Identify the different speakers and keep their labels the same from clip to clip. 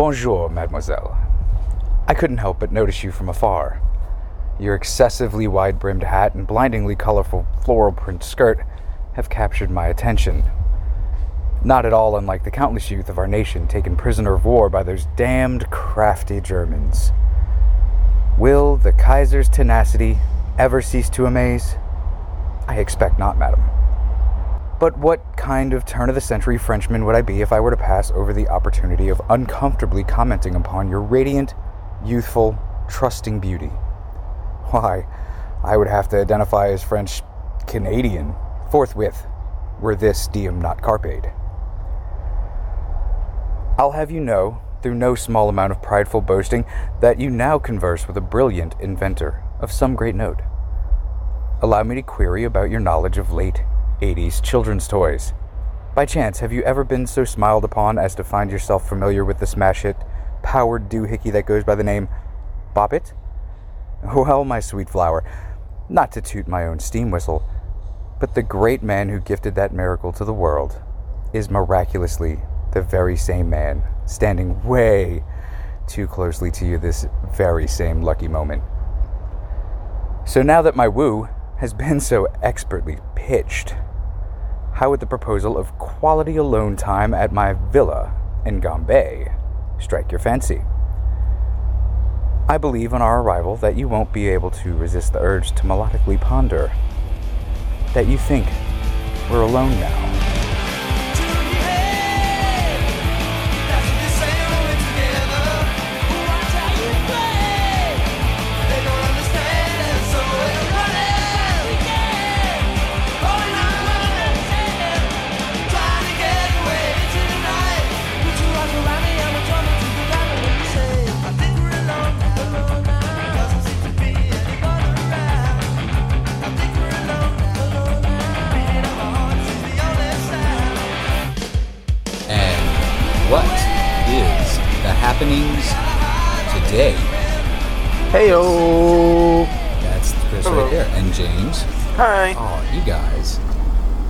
Speaker 1: Bonjour, mademoiselle. I couldn't help but notice you from afar. Your excessively wide brimmed hat and blindingly colorful floral print skirt have captured my attention. Not at all unlike the countless youth of our nation taken prisoner of war by those damned crafty Germans. Will the Kaiser's tenacity ever cease to amaze? I expect not, madam. But what kind of turn of the century Frenchman would I be if I were to pass over the opportunity of uncomfortably commenting upon your radiant, youthful, trusting beauty? Why, I would have to identify as French Canadian forthwith, were this diem not carped. I'll have you know, through no small amount of prideful boasting, that you now converse with a brilliant inventor of some great note. Allow me to query about your knowledge of late 80s children's toys. By chance, have you ever been so smiled upon as to find yourself familiar with the smash hit, powered doohickey that goes by the name Bop It? Well, my sweet flower, not to toot my own steam whistle, but the great man who gifted that miracle to the world is miraculously the very same man, standing way too closely to you this very same lucky moment. So now that my woo has been so expertly pitched, how would the proposal of quality alone time at my villa in Gambais strike your fancy? I believe on our arrival that you won't be able to resist the urge to melodically ponder that you think we're alone now.
Speaker 2: Happenings today?
Speaker 3: Heyo.
Speaker 2: That's Chris
Speaker 4: Hello.
Speaker 2: right there. And James.
Speaker 4: Hi.
Speaker 2: Oh, you guys.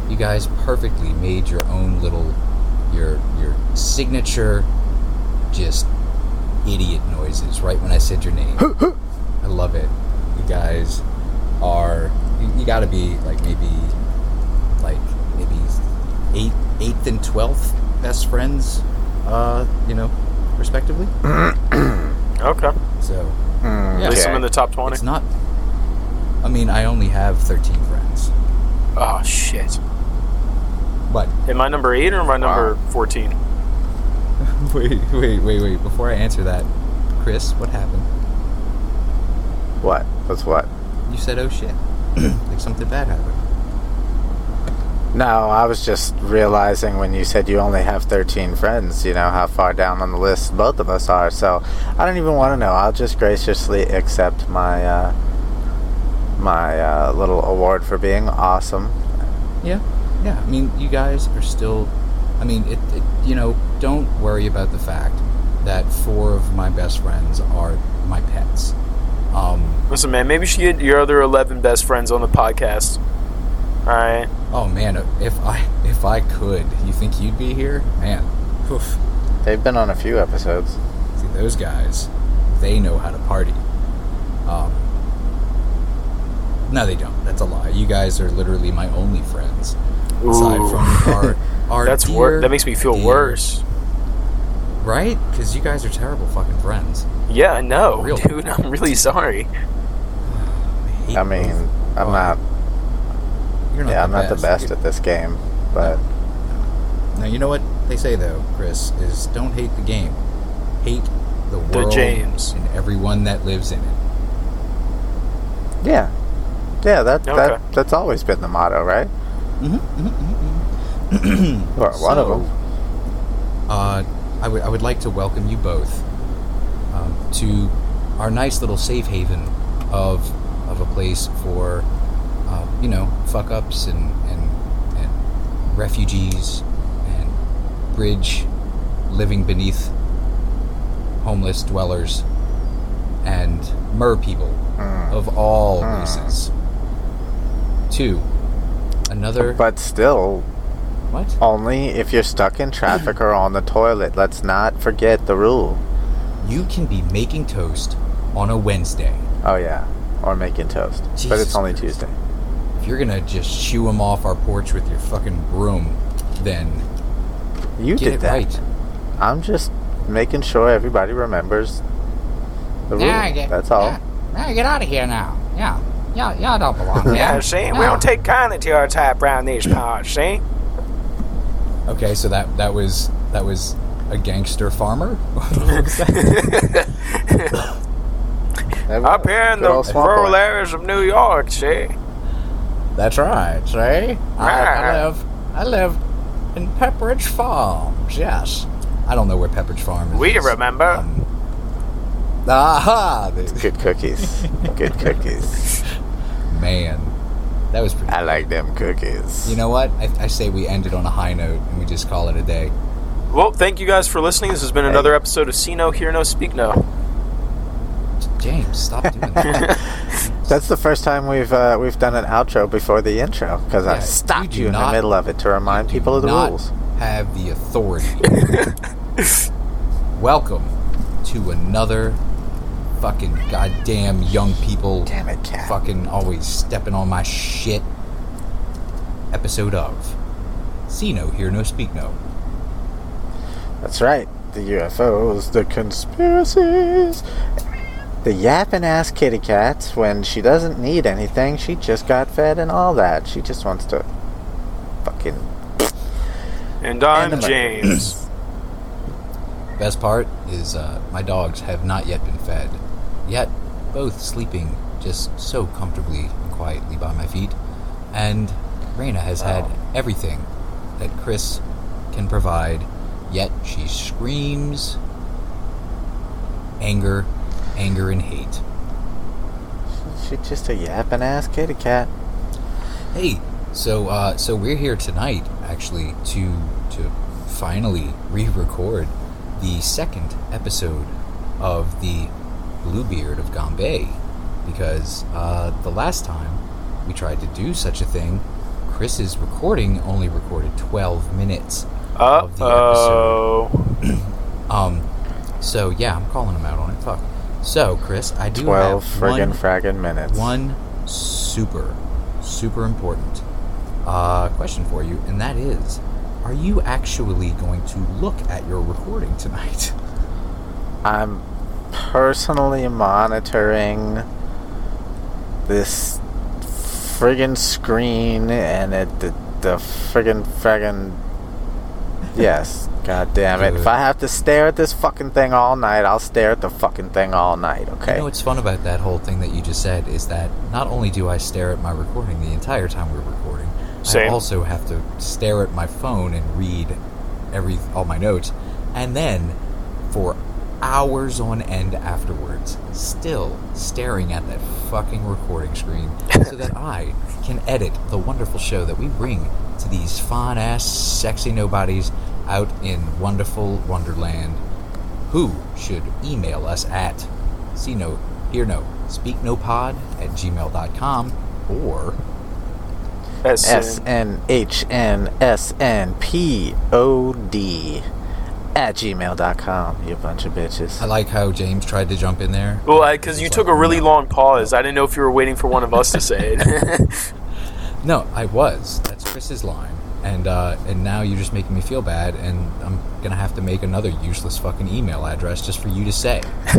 Speaker 2: You guys perfectly made your own little your your signature just idiot noises right when I said your name. I love it. You guys are you, you got to be like maybe like maybe eight eighth and twelfth best friends, uh, you know, respectively.
Speaker 4: Okay.
Speaker 2: So
Speaker 3: Mm,
Speaker 2: Yeah.
Speaker 4: At least I'm in the top 20.
Speaker 2: it's not. I mean, I only have thirteen friends,
Speaker 4: Oh, shit.
Speaker 2: but
Speaker 4: Am I number 8 or am I number 14?
Speaker 2: wait, wait, wait, wait. Before I answer that, Chris, what happened?
Speaker 3: What? What's what?
Speaker 2: You said, "Oh shit," like something bad happened.
Speaker 3: No, I was just realizing when you said you only have 13 friends, you know, how far down on the list both of us are. So I don't even want to know. I'll just graciously accept my uh, my uh, little award for being awesome.
Speaker 2: Yeah, yeah. I mean, you guys are still. I mean, it, it. You know, don't worry about the fact that four of my best friends are my pets. Um,
Speaker 4: Listen, man, maybe you should get your other 11 best friends on the podcast. Alright?
Speaker 2: oh man, if I if I could, you think you'd be here, man? Oof.
Speaker 3: They've been on a few episodes.
Speaker 2: See those guys, they know how to party. Um, no, they don't. That's a lie. You guys are literally my only friends, aside from our our.
Speaker 4: That's
Speaker 2: dear,
Speaker 4: wor- That makes me feel
Speaker 2: dear-
Speaker 4: worse.
Speaker 2: right? Because you guys are terrible fucking friends.
Speaker 4: Yeah, I know.
Speaker 2: Real.
Speaker 4: Dude, I'm really sorry.
Speaker 2: hate
Speaker 3: I mean. I'm not.
Speaker 2: You're not
Speaker 3: Yeah,
Speaker 2: the
Speaker 3: I'm not the
Speaker 2: best.
Speaker 3: best at this game, but
Speaker 2: Now you know what they say though, Chris, is don't hate the game, hate the
Speaker 4: The
Speaker 2: world
Speaker 4: James.
Speaker 2: and everyone that lives in it.
Speaker 3: yeah, yeah. That
Speaker 4: Okay.
Speaker 3: that that's always been the motto, right? Or one of them.
Speaker 2: Uh, I would I would like to welcome you both um, to our nice little safe haven of of a place for you know fuck ups and, and and refugees and bridge living beneath homeless dwellers and mer people
Speaker 3: Mm.
Speaker 2: of all
Speaker 3: Hmm.
Speaker 2: races. Two, another
Speaker 3: But still,
Speaker 2: What?
Speaker 3: Only if you're stuck in traffic or on the toilet. Let's not forget the rule.
Speaker 2: You can be making toast on a Wednesday.
Speaker 3: Oh yeah, or making toast. but it's only. Tuesday.
Speaker 2: If you're gonna just shoo them off our porch with your fucking broom, then
Speaker 3: You
Speaker 2: get
Speaker 3: did
Speaker 2: it
Speaker 3: that.
Speaker 2: right.
Speaker 3: I'm just making sure everybody remembers the rule. That's all.
Speaker 2: Yeah, get out of here now. Yeah, yeah, y'all don't belong here.
Speaker 4: Yeah, see, we don't take kindly to your type around these parts, see?
Speaker 2: Okay, so that that was that was a gangster farmer. What was that?
Speaker 4: Up here in the
Speaker 3: Good old swamp
Speaker 4: rural
Speaker 3: boy.
Speaker 4: areas of New York, see?
Speaker 2: That's right. See, I, I live I live in Pepperidge Farms. Yes, I don't know where Pepperidge Farms is.
Speaker 4: We remember.
Speaker 2: Um, aha!
Speaker 3: Good cookies. Good cookies.
Speaker 2: Man, that was pretty.
Speaker 3: I like them cookies.
Speaker 2: You know what? I, I say we end it on a high note and we just call it a day.
Speaker 4: Well, thank you guys for listening. This has been another episode of See No, Hear No, Speak No.
Speaker 2: James, stop doing that.
Speaker 3: That's the first time we've uh, we've done an outro before the intro because I
Speaker 2: Yeah,
Speaker 3: stopped
Speaker 2: you
Speaker 3: you, in
Speaker 2: not-
Speaker 3: the middle of it to remind
Speaker 2: You do
Speaker 3: people of the
Speaker 2: not
Speaker 3: rules.
Speaker 2: Have the authority. Welcome to another fucking goddamn young people.
Speaker 3: Damn it, cat.
Speaker 2: Fucking always stepping on my shit. Episode of See No, Hear No, Speak No.
Speaker 3: That's right. The UFOs, the conspiracies, the yapping ass kitty cat. When she doesn't need anything, she just got fed and all that. She just wants to fucking.
Speaker 4: And I'm
Speaker 3: Anime.
Speaker 4: James.
Speaker 2: Best part is uh, my dogs have not yet been fed, yet both sleeping just so comfortably and quietly by my feet. And Raina has had everything that Chris can provide, yet she screams anger, anger, and hate.
Speaker 3: She's just a yapping ass kitty cat.
Speaker 2: Hey, so uh, so we're here tonight actually to to finally re-record the second episode of the Bluebeard of Gambais because uh, the last time we tried to do such a thing, Chris's recording only recorded 12 minutes
Speaker 4: Uh
Speaker 2: of the episode.
Speaker 4: oh.
Speaker 2: Um, so yeah, I'm calling him out on it. Fuck. So Chris, I do
Speaker 3: Twelve
Speaker 2: have
Speaker 3: friggin'
Speaker 2: one
Speaker 3: fraggin' minutes.
Speaker 2: one super, super important uh, question for you, and that is Are you actually going to look at your recording tonight?
Speaker 3: I'm personally monitoring this friggin' screen and it the, the friggin' fraggin' yes god damn it. If i have to stare at this fucking thing all night i'll stare at the fucking thing all night okay?
Speaker 2: You know what's fun about that whole thing that you just said is that not only do I stare at my recording the entire time we're recording, I also have to stare at my phone and read every all my notes, and then for hours on end afterwards, still staring at that fucking recording screen, so that I can edit the wonderful show that we bring to these fine ass, sexy nobodies out in wonderful Wonderland who should email us at see no, hear no, speak no pod at gmail.com or
Speaker 4: That's
Speaker 3: S N H N S N P O D at gmail.com, you bunch of bitches.
Speaker 2: I like how James tried to jump in there.
Speaker 4: Well, I because you
Speaker 2: It's
Speaker 4: took
Speaker 2: like,
Speaker 4: a really
Speaker 2: no.
Speaker 4: long pause. I didn't know if you were waiting for one of us to say it.
Speaker 2: No, I was. That's Chris's line. And uh, and now you're just making me feel bad, and I'm gonna have to make another useless fucking email address just for you to say.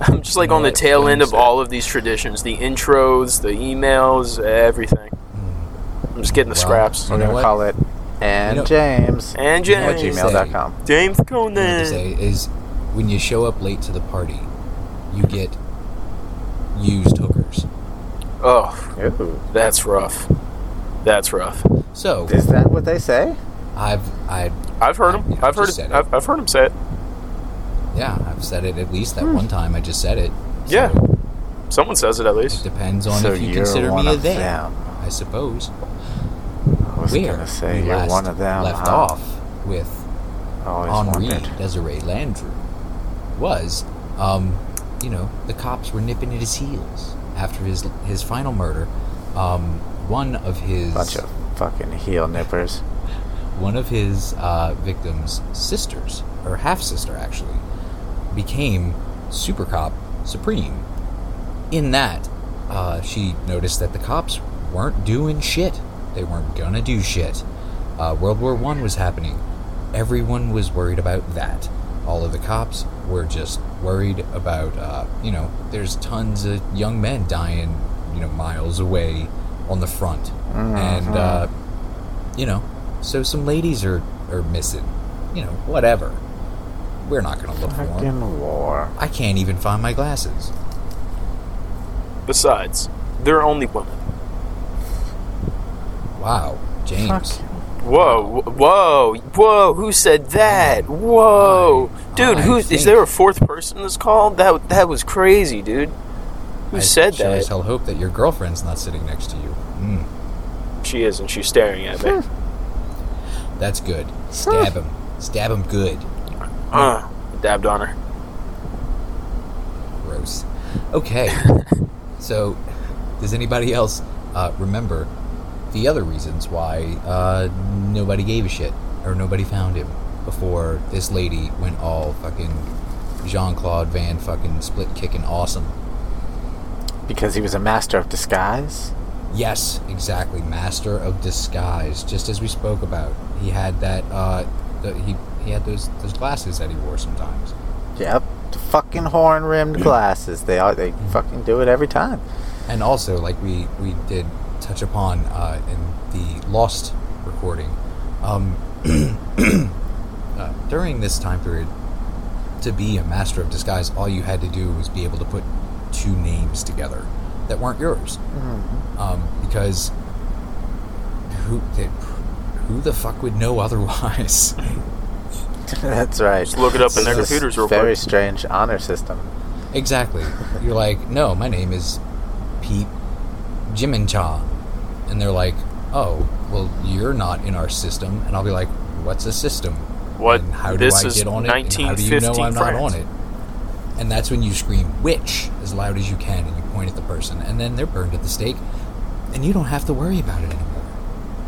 Speaker 4: I'm just like
Speaker 2: know
Speaker 4: on the tail end of all of these traditions the intros, the emails, everything. I'm just getting the
Speaker 2: Well,
Speaker 4: scraps.
Speaker 3: We're going to
Speaker 2: what?
Speaker 3: call it and
Speaker 2: You know-
Speaker 3: James
Speaker 4: And
Speaker 3: at
Speaker 4: James.
Speaker 3: gmail.com.
Speaker 4: James Conan.
Speaker 2: What I to
Speaker 4: Conan.
Speaker 2: say is when you show up late to the party, you get used hookers.
Speaker 4: Oh,
Speaker 3: Ooh.
Speaker 4: that's rough. That's rough.
Speaker 2: So
Speaker 3: Is that what they say?
Speaker 2: I've I
Speaker 4: I've heard him.
Speaker 2: I
Speaker 4: I've heard it.
Speaker 2: said it.
Speaker 4: I've, I've heard him say it.
Speaker 2: yeah I've said it at least that one time. I just said it.
Speaker 4: Yeah. Someone says it at least.
Speaker 2: depends on
Speaker 3: so
Speaker 2: if you consider me a they.
Speaker 3: them.
Speaker 2: I suppose.
Speaker 3: I was
Speaker 2: Where
Speaker 3: going to say
Speaker 2: we
Speaker 3: you're
Speaker 2: last
Speaker 3: one of them.
Speaker 2: left
Speaker 3: huh?
Speaker 2: off with
Speaker 3: Always
Speaker 2: Henri
Speaker 3: wondered.
Speaker 2: Désiré Landru was, um, you know, the cops were nipping at his heels after his his final murder. Um, one of his
Speaker 3: Bunch of Fucking heel nippers.
Speaker 2: one of his uh, victims' sisters, or half sister actually, became Super Cop Supreme. In that, uh, she noticed that the cops weren't doing shit. They weren't gonna do shit. Uh, World War One was happening. Everyone was worried about that. All of the cops were just worried about, uh, you know, there's tons of young men dying, you know, miles away on the front, and uh, you know, so some ladies are are missing. You know, whatever. We're not gonna look for them.
Speaker 3: War.
Speaker 2: I can't even find my glasses.
Speaker 4: Besides, they're only women.
Speaker 2: Wow, James.
Speaker 3: Fuck.
Speaker 4: Whoa, whoa, whoa! Who said that? Whoa, dude!
Speaker 2: I
Speaker 4: Who is
Speaker 2: think-
Speaker 4: there a fourth person that's called? That that was crazy, dude. Who
Speaker 2: I
Speaker 4: said
Speaker 2: sure as
Speaker 4: that?
Speaker 2: hell hope that your girlfriend's not sitting next to you. Mm,
Speaker 4: She is, and she's staring at me.
Speaker 2: that's good. Stab him. Stab him good.
Speaker 4: uh, dabbed on her.
Speaker 2: Gross. Okay. so, does anybody else uh, remember the other reasons why uh, nobody gave a shit or nobody found him before this lady went all fucking Jean Claude Van fucking split kicking awesome?
Speaker 3: Because he was a master of disguise?
Speaker 2: Yes, exactly. Master of disguise, just as we spoke about. He had that. Uh, the, he he had those those glasses that he wore sometimes.
Speaker 3: Yep. The fucking horn rimmed glasses. They are they fucking do it every time.
Speaker 2: And also, like we we did touch upon uh, in the Lost recording, um, uh, during this time period, to be a master of disguise, all you had to do was be able to put two names together that weren't yours, um, because who who the fuck would know otherwise?
Speaker 3: That's right.
Speaker 4: Just look it up in their
Speaker 3: This
Speaker 4: computers real
Speaker 3: Very
Speaker 4: quick.
Speaker 3: strange honor system.
Speaker 2: Exactly. You're like, no, my name is Pete Jimincha. And they're like, oh, well, you're not in our system. And I'll be like, what's a system?
Speaker 4: What?
Speaker 2: And how do
Speaker 4: This
Speaker 2: I
Speaker 4: is
Speaker 2: get on it? And how do you know I'm not
Speaker 4: France.
Speaker 2: on it? And that's when you scream, witch, as loud as you can, and you point at the person. And then they're burned at the stake. And you don't have to worry about it anymore.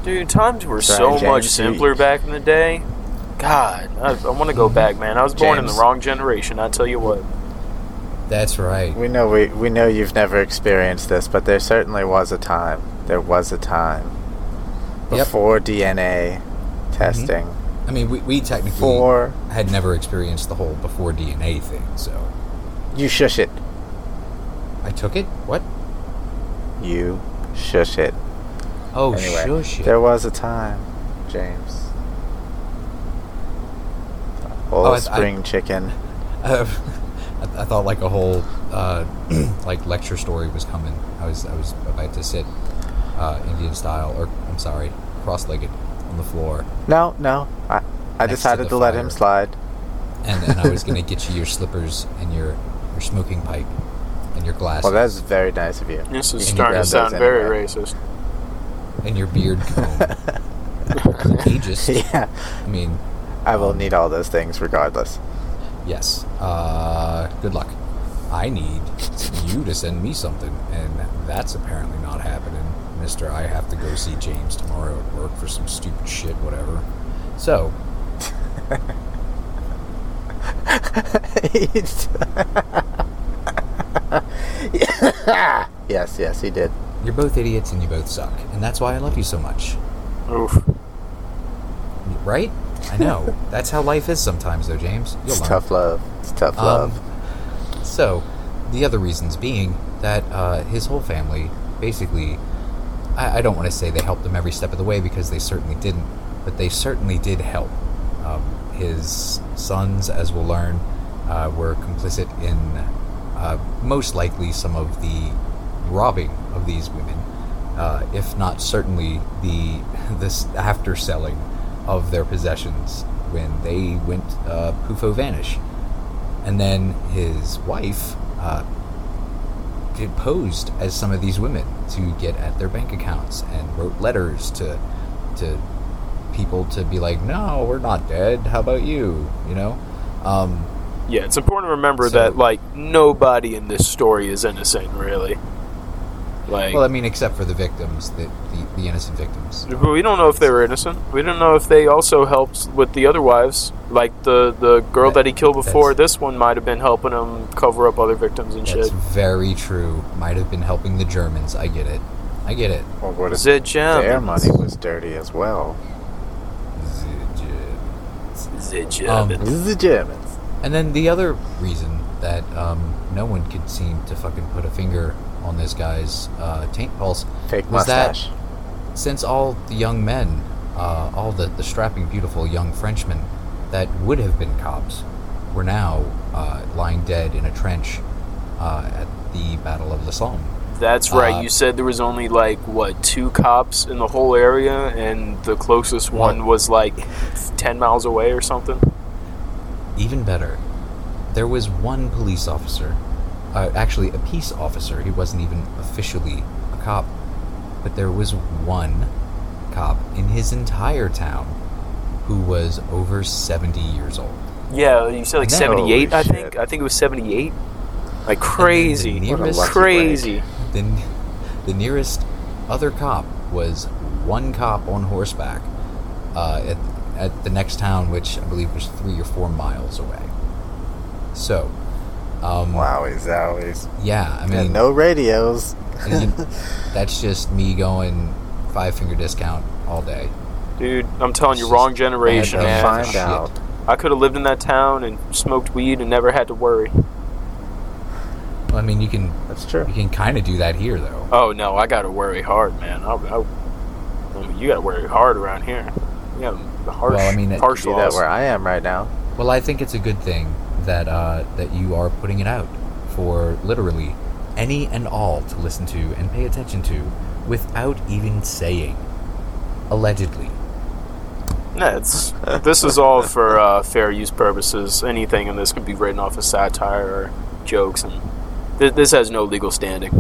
Speaker 4: Dude, times were
Speaker 3: Sorry,
Speaker 4: so
Speaker 3: James,
Speaker 4: much
Speaker 3: you-
Speaker 4: simpler back in the day. God, I, I want to go mm-hmm. back, man. I was born in the wrong generation. I tell you what.
Speaker 2: That's right.
Speaker 3: We know we we know you've never experienced this, but there certainly was a time. There was a time
Speaker 2: Yep.
Speaker 3: before DNA testing. Mm-hmm.
Speaker 2: I mean, we, we technically
Speaker 3: For
Speaker 2: had never experienced the whole before DNA thing, so
Speaker 3: you shush it.
Speaker 2: Took it. What?
Speaker 3: You shush it.
Speaker 2: Oh,
Speaker 3: Anyway,
Speaker 2: shush it.
Speaker 3: there was a time, James. Old
Speaker 2: Oh, I- I-
Speaker 3: spring chicken.
Speaker 2: Uh, I, I thought like a whole uh, like lecture story was coming. I was I was about to sit uh, Indian style, or I'm sorry, cross-legged on the floor,
Speaker 3: No, no. I I
Speaker 2: Next to
Speaker 3: decided to, let him slide.
Speaker 2: and and I was gonna get you your slippers and your your smoking pipe and your glasses
Speaker 3: Well, that's very nice of you.
Speaker 4: This is
Speaker 2: you
Speaker 4: starting to sound very
Speaker 3: anyway.
Speaker 4: racist.
Speaker 2: and your beard comb. Ageist.
Speaker 3: yeah,
Speaker 2: I mean,
Speaker 3: I will need all those things regardless.
Speaker 2: yes. Uh, good luck. I need you to send me something, and that's apparently not happening, Mister. I have to go see James tomorrow at work for some stupid shit, whatever. So,
Speaker 3: yes, yes, he did.
Speaker 2: you're both idiots and you both suck, and that's why I love you so much.
Speaker 4: Oof.
Speaker 2: Right? I know. that's how life is sometimes, though, James. You'll
Speaker 3: It's
Speaker 2: learn.
Speaker 3: tough love. It's tough
Speaker 2: Um,
Speaker 3: love.
Speaker 2: So, the other reasons being that uh, his whole family basically, I, I don't want to say they helped him every step of the way because they certainly didn't, but they certainly did help. Um, his sons, as we'll learn, uh, were complicit in uh, most likely some of the robbing of these women, uh, if not certainly the this after selling of their possessions when they went uh, poofo vanish. And then his wife uh, posed as some of these women to get at their bank accounts and wrote letters to to people to be like, "No, we're not dead. How about you?" You know. Um,
Speaker 4: Yeah, it's important to remember
Speaker 2: So-
Speaker 4: that like nobody in this story is innocent, really. Like,
Speaker 2: Well, I mean, except for the victims, the the, the innocent victims.
Speaker 4: But we don't know if they were innocent. We don't know if they also helped with the other wives. Like the the girl that he killed before this one might have been helping him cover up other victims and
Speaker 2: That's
Speaker 4: shit.
Speaker 2: very true. Might have been helping the Germans. I get it. I get it.
Speaker 3: Or what if
Speaker 4: The
Speaker 3: their money was dirty as well?
Speaker 4: The
Speaker 2: Um,
Speaker 4: Germans.
Speaker 3: The Germans.
Speaker 2: And then the other reason that um, no one could seem to fucking put a finger on this guy's uh, taint pulse
Speaker 3: Fake
Speaker 2: was that
Speaker 3: mustache.
Speaker 2: since all the young men, uh, all the, the strapping, beautiful young Frenchmen that would have been cops, were now uh, lying dead in a trench uh, at the Battle of the Somme.
Speaker 4: That's right.
Speaker 2: uh,
Speaker 4: you said there was only like what two cops in the whole area, and the closest one
Speaker 2: One.
Speaker 4: was like ten miles away or something.
Speaker 2: Even better, there was one police officer, uh, actually a peace officer. He wasn't even officially a cop, but there was one cop in his entire town who was over 70 years old.
Speaker 4: Yeah, you said like
Speaker 2: No.
Speaker 4: seventy-eight. I think.
Speaker 3: shit.
Speaker 4: I think it was seventy-eight. Like crazy,
Speaker 2: the nearest-
Speaker 4: crazy.
Speaker 2: The, the nearest other cop was one cop on horseback uh, at, at the next town, which I believe was three or four miles away. So, um,
Speaker 3: Wowie zowies.
Speaker 2: yeah, I mean,
Speaker 3: and no radios.
Speaker 2: And you- that's just me going five finger discount all day.
Speaker 4: Dude, I'm telling you, wrong generation, man.
Speaker 3: find
Speaker 2: shit.
Speaker 3: out.
Speaker 4: I could have lived in that town and smoked weed and never had to worry.
Speaker 2: Well, I mean, you can
Speaker 3: That's true.
Speaker 2: you can kind of do that here though.
Speaker 4: Oh no, I gotta worry hard, man. I, I, I mean, you gotta worry hard around here. You got harsh,
Speaker 2: Well, I mean, it-
Speaker 4: harsh
Speaker 3: See that where I am right now.
Speaker 2: Well, I think it's a good thing that uh, that you are putting it out for literally any and all to listen to and pay attention to without even saying. Allegedly.
Speaker 4: Yeah, it's, this is all for uh, fair use purposes. Anything in this could be written off as satire or jokes, and th- this has no legal standing.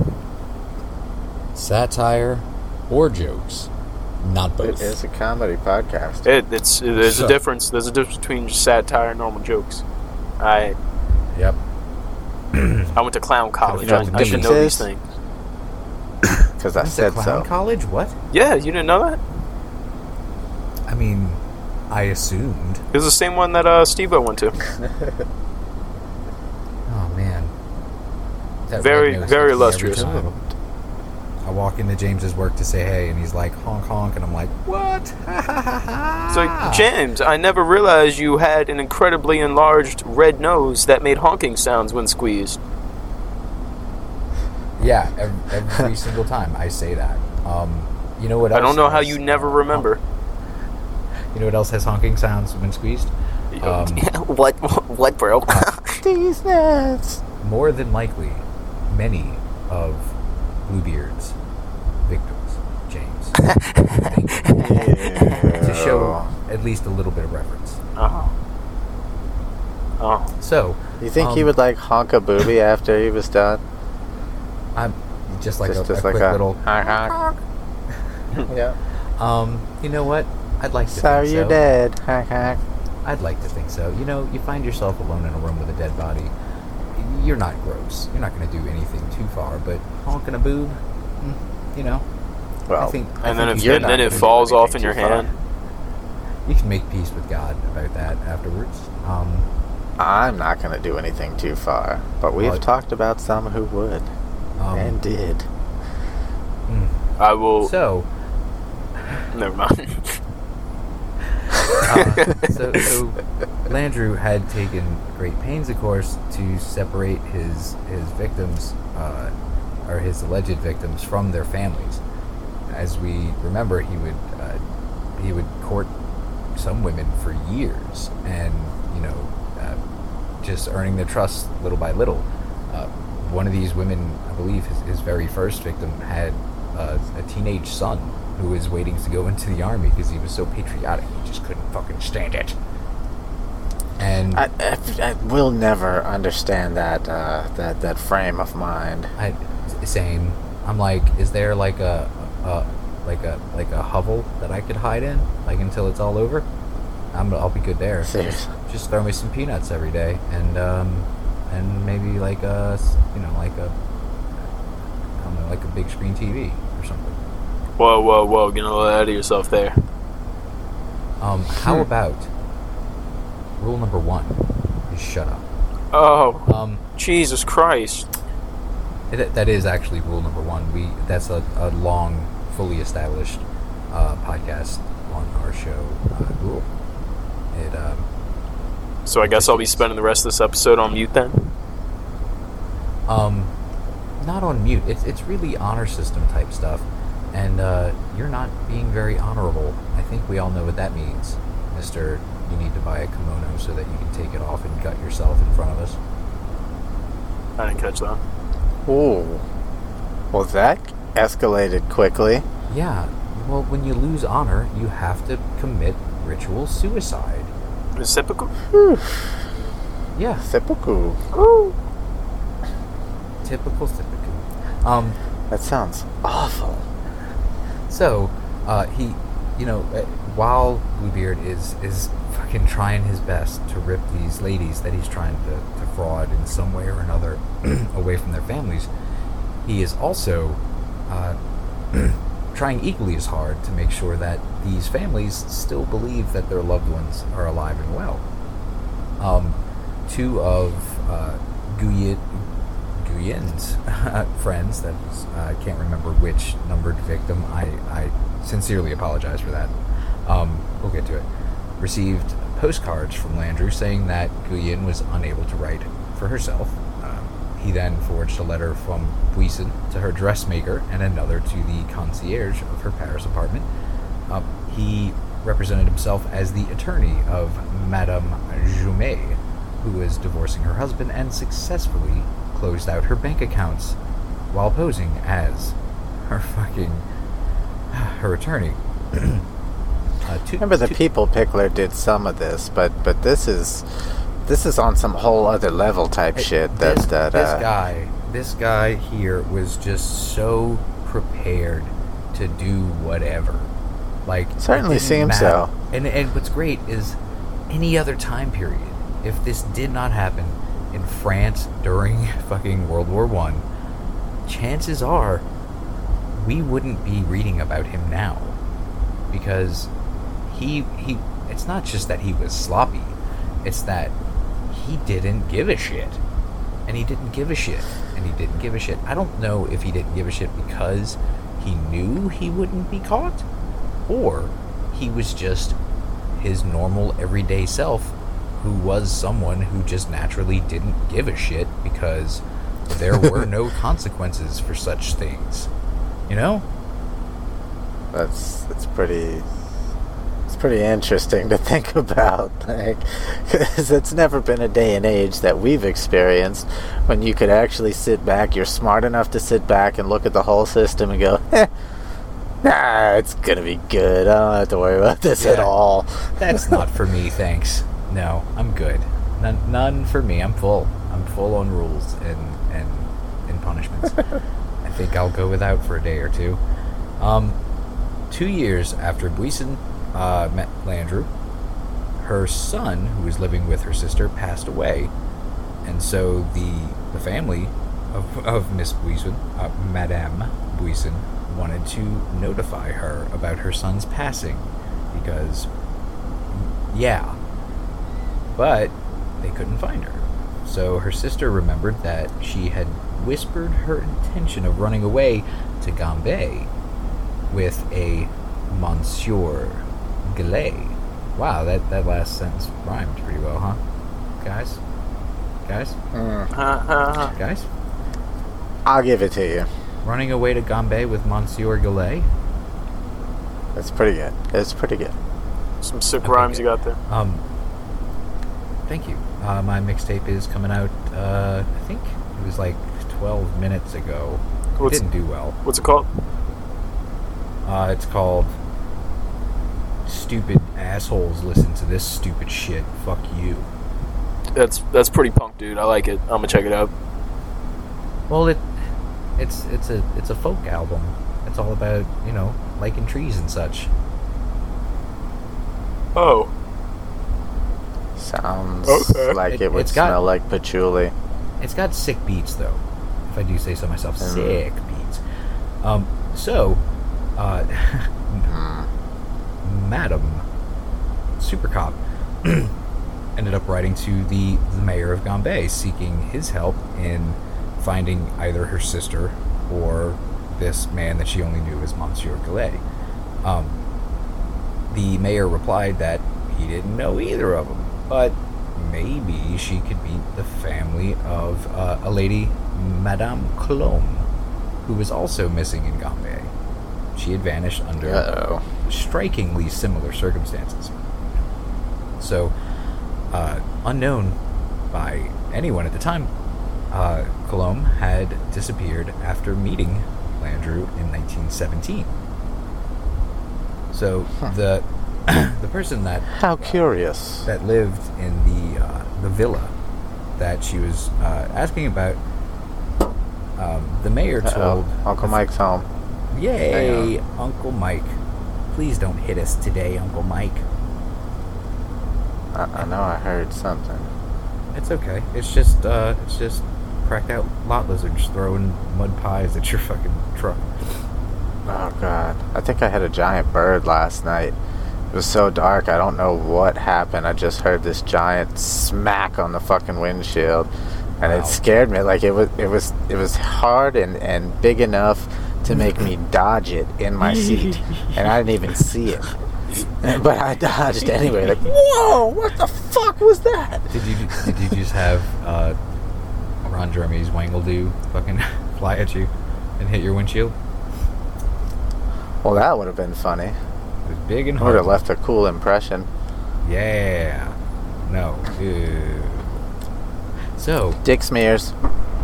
Speaker 2: Satire or jokes. Not both.
Speaker 3: It is a comedy podcast.
Speaker 4: It, it's there's
Speaker 2: So-
Speaker 4: a difference. There's a difference between satire and normal jokes. I
Speaker 2: Yep.
Speaker 4: I went to clown college.
Speaker 2: You know
Speaker 4: I,
Speaker 2: what the
Speaker 4: I should know
Speaker 3: difference
Speaker 4: these things.
Speaker 3: Because I
Speaker 2: Went to
Speaker 3: said
Speaker 2: clown
Speaker 3: so.
Speaker 2: college? What?
Speaker 4: Yeah, you didn't know that?
Speaker 2: I mean, I assumed.
Speaker 4: It was the same one that uh, Steve went to.
Speaker 2: Oh man. That
Speaker 4: Very- very
Speaker 2: hits me
Speaker 4: illustrious.
Speaker 2: Time. I walk into James's work to say hey, and he's like honk honk, and I'm like, what?
Speaker 4: It's
Speaker 2: Ah.
Speaker 4: James. I never realized you had an incredibly enlarged red nose that made honking sounds when squeezed.
Speaker 2: Yeah, every, every single time I say that. Um, you know what? Else
Speaker 4: I don't know how you never
Speaker 2: uh,
Speaker 4: remember.
Speaker 2: You know what else has honking sounds when squeezed? Um,
Speaker 4: what? What, bro?
Speaker 3: These nuts.
Speaker 2: more than likely, many of Bluebeard's victims, James, to show at least a little bit of reference.
Speaker 4: oh. Oh.
Speaker 2: So,
Speaker 3: You think he
Speaker 2: um,
Speaker 3: would like honk a booby after he was done?
Speaker 2: I'm just like
Speaker 3: just
Speaker 2: a, a
Speaker 3: like
Speaker 2: quick
Speaker 3: a
Speaker 2: little.
Speaker 3: honk honk. yeah.
Speaker 2: Um, you know what? I'd like to.
Speaker 3: Sorry
Speaker 2: think
Speaker 3: you're
Speaker 2: so.
Speaker 3: dead. Honk honk.
Speaker 2: I'd like to think so. You know, you find yourself alone in a room with a dead body. You're not gross. You're not going to do anything too far, but honking a boob, mm, you know.
Speaker 3: Well,
Speaker 2: I think, I
Speaker 4: And then
Speaker 2: think
Speaker 4: if
Speaker 2: you-
Speaker 3: you're
Speaker 4: and then it falls off in your
Speaker 3: too far.
Speaker 4: hand.
Speaker 2: you can make peace with God about that afterwards. Um,
Speaker 3: I'm not going to do anything too far, but we've
Speaker 2: Well,
Speaker 3: talked about some who would
Speaker 2: um,
Speaker 3: and did.
Speaker 2: mm.
Speaker 4: I will.
Speaker 2: So,
Speaker 4: never mind.
Speaker 2: so, so Landru had taken great pains, of course, to separate his his victims, uh, or his alleged victims, from their families. As we remember, he would uh, he would court some women for years, and you know, uh, just earning their trust little by little. Uh, one of these women, I believe, his, his very first victim had uh, a teenage son who was waiting to go into the army because he was so patriotic. He just couldn't fucking stand it. And
Speaker 3: I, I, I will never understand that uh, that that frame of mind.
Speaker 2: I, same. I'm like, is there like a, a like a like a hovel that I could hide in, like until it's all over? I'm I'll be good there.
Speaker 3: Seriously.
Speaker 2: Just throw me some peanuts every day, and um, and maybe like a you know like a don't know, like a big screen TV or something.
Speaker 4: Whoa, whoa, whoa! Get a little out of yourself there.
Speaker 2: Um, how about rule number one is shut up.
Speaker 4: Oh,
Speaker 2: Um,
Speaker 4: Jesus Christ!
Speaker 2: it, that is actually rule number one. We that's a, a long, fully established uh, podcast on our show uh, rule. It um,
Speaker 4: So I guess I'll be spending the rest of this episode on mute then.
Speaker 2: um, not on mute. It's it's really honor system type stuff, and uh, you're not being very honorable. I think we all know what that means, Mister. You need to buy a kimono so that you can take it off and gut yourself in front of us.
Speaker 4: I didn't catch that.
Speaker 3: Ooh. Well, that escalated quickly.
Speaker 2: Yeah. Well, when you lose honor, you have to commit ritual suicide.
Speaker 4: Seppuku?
Speaker 2: Yeah.
Speaker 3: Seppuku.
Speaker 2: Typical, typical. Um,
Speaker 3: That sounds awful.
Speaker 2: So, uh, he, you know, uh, while Bluebeard is is fucking trying his best to rip these ladies that he's trying to, to fraud in some way or another away from their families, he is also uh, trying equally as hard to make sure that these families still believe that their loved ones are alive and well. Um, two of uh, Guillin's friends, that was, uh, I can't remember which numbered victim, I, I sincerely apologize for that. Um, we'll get to it. Received postcards from Landru saying that Guillin was unable to write for herself. Um, he then forged a letter from Buisson to her dressmaker and another to the concierge of her Paris apartment. Um, he represented himself as the attorney of Madame Jumet, who was divorcing her husband and successfully closed out her bank accounts while posing as her fucking her attorney. uh, two,
Speaker 3: Remember, the
Speaker 2: two-
Speaker 3: people pickler did some of this, but but this is this is on some whole other level type shit. That
Speaker 2: this,
Speaker 3: that
Speaker 2: this
Speaker 3: uh,
Speaker 2: guy, this guy here was just so prepared to do whatever. Like
Speaker 3: Certainly seems
Speaker 2: matter.
Speaker 3: so.
Speaker 2: And and what's great is any other time period, if this did not happen in France during fucking World War One, chances are we wouldn't be reading about him now. Because he he it's not just that he was sloppy it's that he didn't give a shit. And he didn't give a shit and he didn't give a shit. I don't know if he didn't give a shit because he knew he wouldn't be caught or he was just his normal everyday self who was someone who just naturally didn't give a shit because there were no consequences for such things you know
Speaker 3: That's that's pretty. It's pretty interesting to think about, like, because it's never been a day and age that we've experienced when you could actually sit back. You're smart enough to sit back and look at the whole system and go, eh, "Nah, it's gonna be good. I don't have to worry about this at all."
Speaker 2: That's not for me, thanks. No, I'm good. None, none for me. I'm full. I'm full on rules and and and punishments. I think I'll go without for a day or two. Um, two years after Buisson uh, met Landru, her son, who was living with her sister, passed away, and so the the family of, of Miss Buisson, uh, Madame Buisson, wanted to notify her about her son's passing because yeah. But they couldn't find her. So her sister remembered that she had whispered her intention of running away to Gambais with a Monsieur Gillet. Wow, that, that last sentence rhymed pretty well, huh? Guys? Guys?
Speaker 3: Mm,
Speaker 2: Guys?
Speaker 3: I'll give it to you.
Speaker 2: Running away to Gambais with Monsieur Gillet?
Speaker 3: That's pretty good. That's pretty good.
Speaker 4: Some sick
Speaker 2: Okay,
Speaker 4: rhymes
Speaker 2: good.
Speaker 4: you got there.
Speaker 2: Um, thank you. Uh, my mixtape is coming out, uh, I think it was like 12 minutes ago.
Speaker 4: What's-
Speaker 2: it didn't do well.
Speaker 4: What's it called?
Speaker 2: Uh, it's called Stupid Assholes Listen to This Stupid Shit. Fuck you.
Speaker 4: That's that's pretty punk, dude. I like it. I'm gonna check it out.
Speaker 2: Well, it it's it's a it's a folk album. It's all about, you know, liking trees and such.
Speaker 4: Oh,
Speaker 3: Sounds
Speaker 4: Okay.
Speaker 3: like
Speaker 2: It-
Speaker 3: it, would
Speaker 2: it's got-
Speaker 3: smell like patchouli.
Speaker 2: It's got sick beats though. If I do say so myself,
Speaker 3: Mm.
Speaker 2: sick beats. Um, so, uh, Madam Super Cop ended up writing to the, the mayor of Gambais seeking his help in finding either her sister or this man that she only knew as Monsieur Gillet. Um, the mayor replied that he didn't know either of them, but maybe she could meet the family of uh, a lady, Madame Colombe, who was also missing in Gambais. She had vanished under
Speaker 3: Uh-oh.
Speaker 2: strikingly similar circumstances. So, uh, unknown by anyone at the time, uh, Colombe had disappeared after meeting Landru in 1917. So the the person that
Speaker 3: How curious.
Speaker 2: that lived in the uh, the villa that she was uh, asking about, um, the mayor told
Speaker 3: Uh-oh. Uncle Mike's home.
Speaker 2: Yay, Uncle Mike. Please don't hit us today, Uncle Mike.
Speaker 3: I, I know I heard something.
Speaker 2: It's okay. It's just uh it's just cracked out lot lizards throwing mud pies at your fucking truck.
Speaker 3: Oh god. I think I had a giant bird last night. It was so dark, I don't know what happened. I just heard this giant smack on the fucking windshield. And
Speaker 2: Wow.
Speaker 3: it scared me. Like it was it was it was hard and, and big enough to make me dodge it in my seat. and I didn't even see it. But I dodged anyway. Like, whoa, what the fuck was that?
Speaker 2: Did you did you just have uh Ron Jeremy's Wangle fucking fly at you and hit your windshield?
Speaker 3: Well, that would have been funny.
Speaker 2: It was big and
Speaker 3: Would have left a cool impression.
Speaker 2: Yeah. No. Ew. So
Speaker 3: Dick Smears.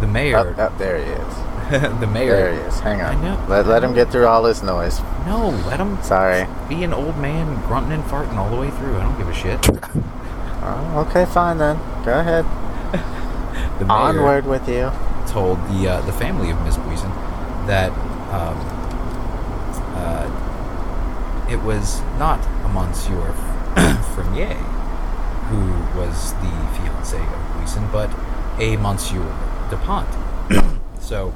Speaker 2: the mayor
Speaker 3: Up, up, there he is.
Speaker 2: the mayor
Speaker 3: There he is. Hang on.
Speaker 2: I know.
Speaker 3: Let, let him get through all this noise.
Speaker 2: No, let him
Speaker 3: Sorry.
Speaker 2: be an old man grunting and farting all the way through. I don't give a shit.
Speaker 3: Oh, okay, fine then. Go ahead.
Speaker 2: The mayor
Speaker 3: Onward with you.
Speaker 2: told the uh, the family of Miss Buisson that um, it was not a Monsieur Fremier who was the fiance of Buisson, but a Monsieur Dupont. so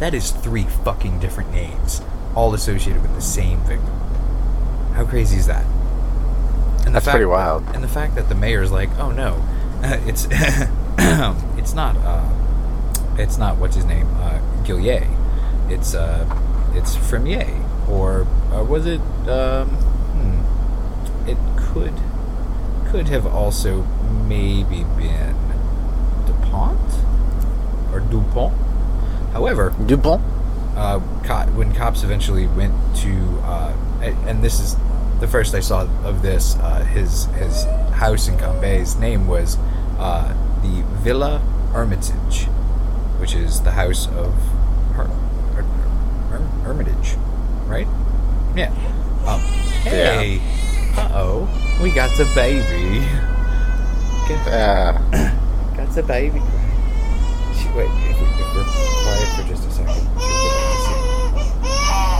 Speaker 2: that is three fucking different names, all associated with the same victim. How crazy is that? And the
Speaker 3: That's
Speaker 2: fact-
Speaker 3: pretty wild.
Speaker 2: And the fact that the mayor's like, oh no, it's it's not uh, it's not what's his name uh, Gillier. It's uh, it's Fremier, or uh, was it? Um, hmm, it could could have also maybe been Dupont or Dupont. However,
Speaker 3: Dupont?
Speaker 2: uh, co- when cops eventually went to, uh, and this is the first I saw of this, uh, his his house in Gambais's name was uh, the Villa Hermitage, which is the house of Her- Her- Her- Hermitage, right? Yeah. Um, hey, uh oh, we got a baby. Get-
Speaker 3: Yeah.
Speaker 2: Got a baby. She, wait, if, we, if we're quiet for just a second, she'll go back to sleep.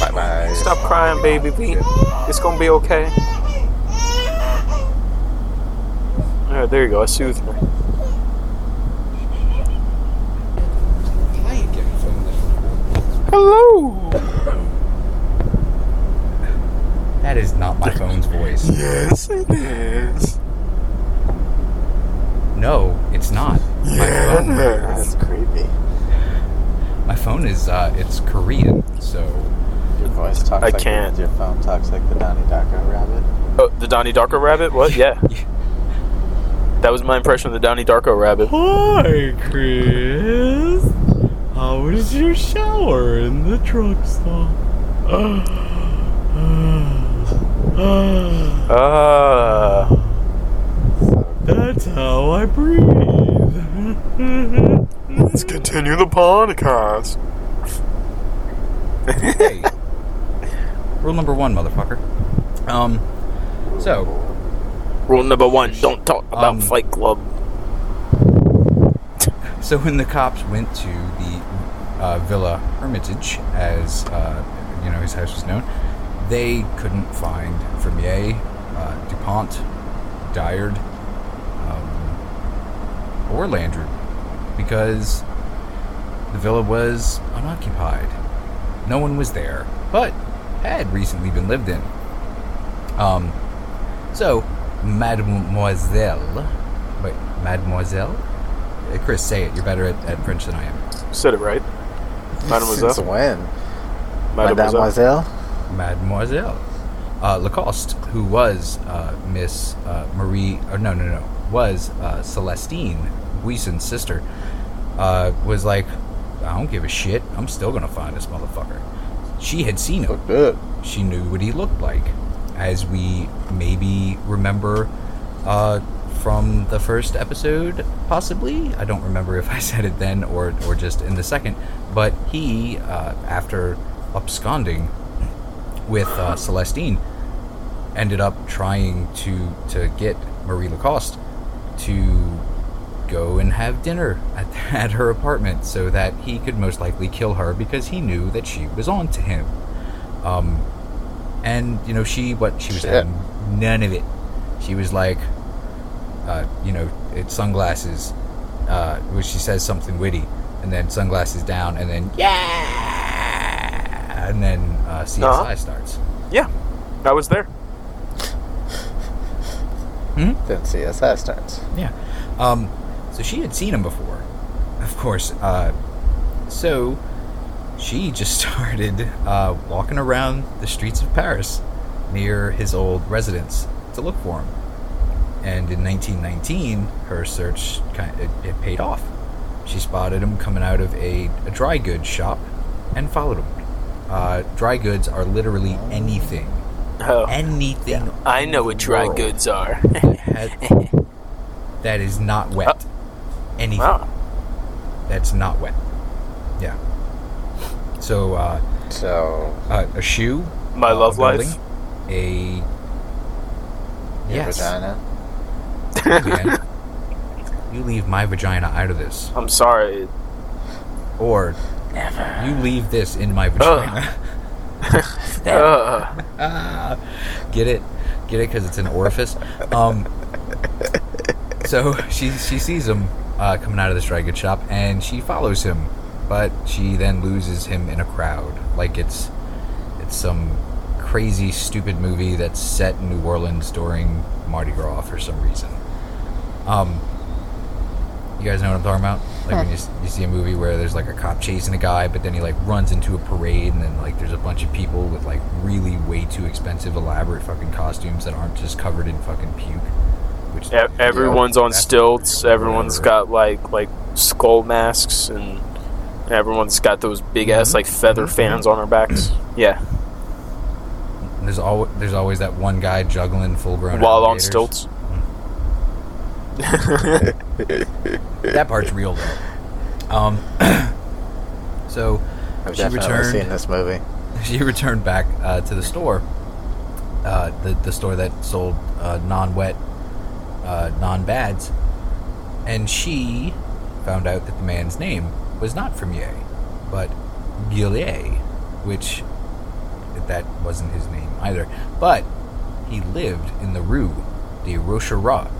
Speaker 3: bye bye.
Speaker 4: Stop crying, baby Pete. It's gonna be okay. Alright, there you go. I soothed her.
Speaker 2: Hi again, phone.
Speaker 4: Hello!
Speaker 2: That is not my phone's voice.
Speaker 4: Yes, it is.
Speaker 2: No, it's not. My phone,
Speaker 3: That's creepy.
Speaker 2: my phone is uh, it's Korean, so
Speaker 3: Your voice talks
Speaker 4: I
Speaker 3: like
Speaker 4: can't.
Speaker 3: Your phone talks like the Donnie Darko rabbit.
Speaker 4: Oh, the Donnie Darko rabbit? What? Yeah. That was my impression of the Donnie Darko rabbit.
Speaker 2: Hi, Chris. How was your shower in the truck stop?
Speaker 4: Ah.
Speaker 2: That's how I breathe.
Speaker 4: Let's continue the podcast.
Speaker 2: hey. Rule number one, motherfucker. Um, so,
Speaker 4: Rule number one: Don't talk about
Speaker 2: Um,
Speaker 4: Fight Club.
Speaker 2: so when the cops went to the uh, Villa Hermitage, as uh, you know his house was known, they couldn't find Fremier, uh, Dupont, Diard, um, or Landru because the villa was unoccupied. No one was there, but had recently been lived in. Um, so, Mademoiselle. Wait, Mademoiselle? Uh, Chris, say it. You're better at, at French than I am.
Speaker 4: Said it right.
Speaker 3: Since
Speaker 4: Mademoiselle.
Speaker 3: when?
Speaker 4: Mademoiselle.
Speaker 3: Mademoiselle?
Speaker 2: Mademoiselle. Uh, Lacoste, who was uh, Miss uh, Marie, or no, no, no, was uh, Celestine, Buisson's sister, uh, was like, I don't give a shit. I'm still gonna find this motherfucker. She had seen him.
Speaker 3: Good.
Speaker 2: She knew what he looked like, as we maybe remember uh, from the first episode, possibly. I don't remember if I said it then or or just in the second. But he, uh, after absconding with uh, Celestine, ended up trying to to get Marie Lacoste to go and have dinner at, at her apartment so that he could most likely kill her because he knew that she was on to him. Um, and you know she what she was
Speaker 3: Shit.
Speaker 2: having none of it. She was like, uh, you know, it's sunglasses. Uh, where she says something witty, and then sunglasses down, and then yeah, and then uh, CSI
Speaker 4: Uh-huh.
Speaker 2: starts.
Speaker 4: Yeah, I was there.
Speaker 3: Then CSI starts.
Speaker 2: Yeah. Um, so she had seen him before, of course. Uh, so she just started uh, walking around the streets of Paris near his old residence to look for him. And in 1919, her search kind it, it paid off. She spotted him coming out of a, a dry goods shop and followed him. Uh, dry goods are literally anything,
Speaker 4: Oh,
Speaker 2: anything.
Speaker 4: I know what dry goods are.
Speaker 2: has- that is not wet. Anything
Speaker 4: wow.
Speaker 2: that's not wet. Yeah. So uh,
Speaker 3: So,
Speaker 2: uh, a shoe,
Speaker 4: My
Speaker 2: uh,
Speaker 4: love
Speaker 2: a building,
Speaker 4: life.
Speaker 2: a
Speaker 3: your
Speaker 2: yes.
Speaker 3: vagina.
Speaker 2: Man, you leave my vagina out of this,
Speaker 4: I'm sorry.
Speaker 2: or
Speaker 3: Never.
Speaker 2: you leave this in my vagina.
Speaker 4: Uh,
Speaker 2: get it, get it, because it's an orifice. Um, so she she sees him uh, coming out of this dry goods shop, and she follows him, but she then loses him in a crowd, like it's it's some crazy stupid movie that's set in New Orleans during Mardi Gras for some reason. Um, you guys know what I'm talking about? Like when you, you see a movie where there's like a cop chasing a guy, but then he like runs into a parade, and then like there's a bunch of people with like really way too expensive, elaborate fucking costumes that aren't just covered in fucking puke. Which
Speaker 4: e- everyone's on stilts. Everyone's got like like skull masks, and everyone's got those big ass
Speaker 2: Mhm.
Speaker 4: like feather
Speaker 2: Mhm.
Speaker 4: fans on their backs. Yeah,
Speaker 2: There's always there's always that one guy juggling full grown
Speaker 4: while on stilts.
Speaker 2: That part's real though. Um, so
Speaker 3: I've
Speaker 2: She
Speaker 3: definitely
Speaker 2: returned.
Speaker 3: seen this movie.
Speaker 2: she returned back uh, to the store, uh, the the store that sold uh, non-wet, uh, non-bads, and she found out that the man's name was not Fremier, but Gillet, which that wasn't his name either. But he lived in the Rue de Rocherat,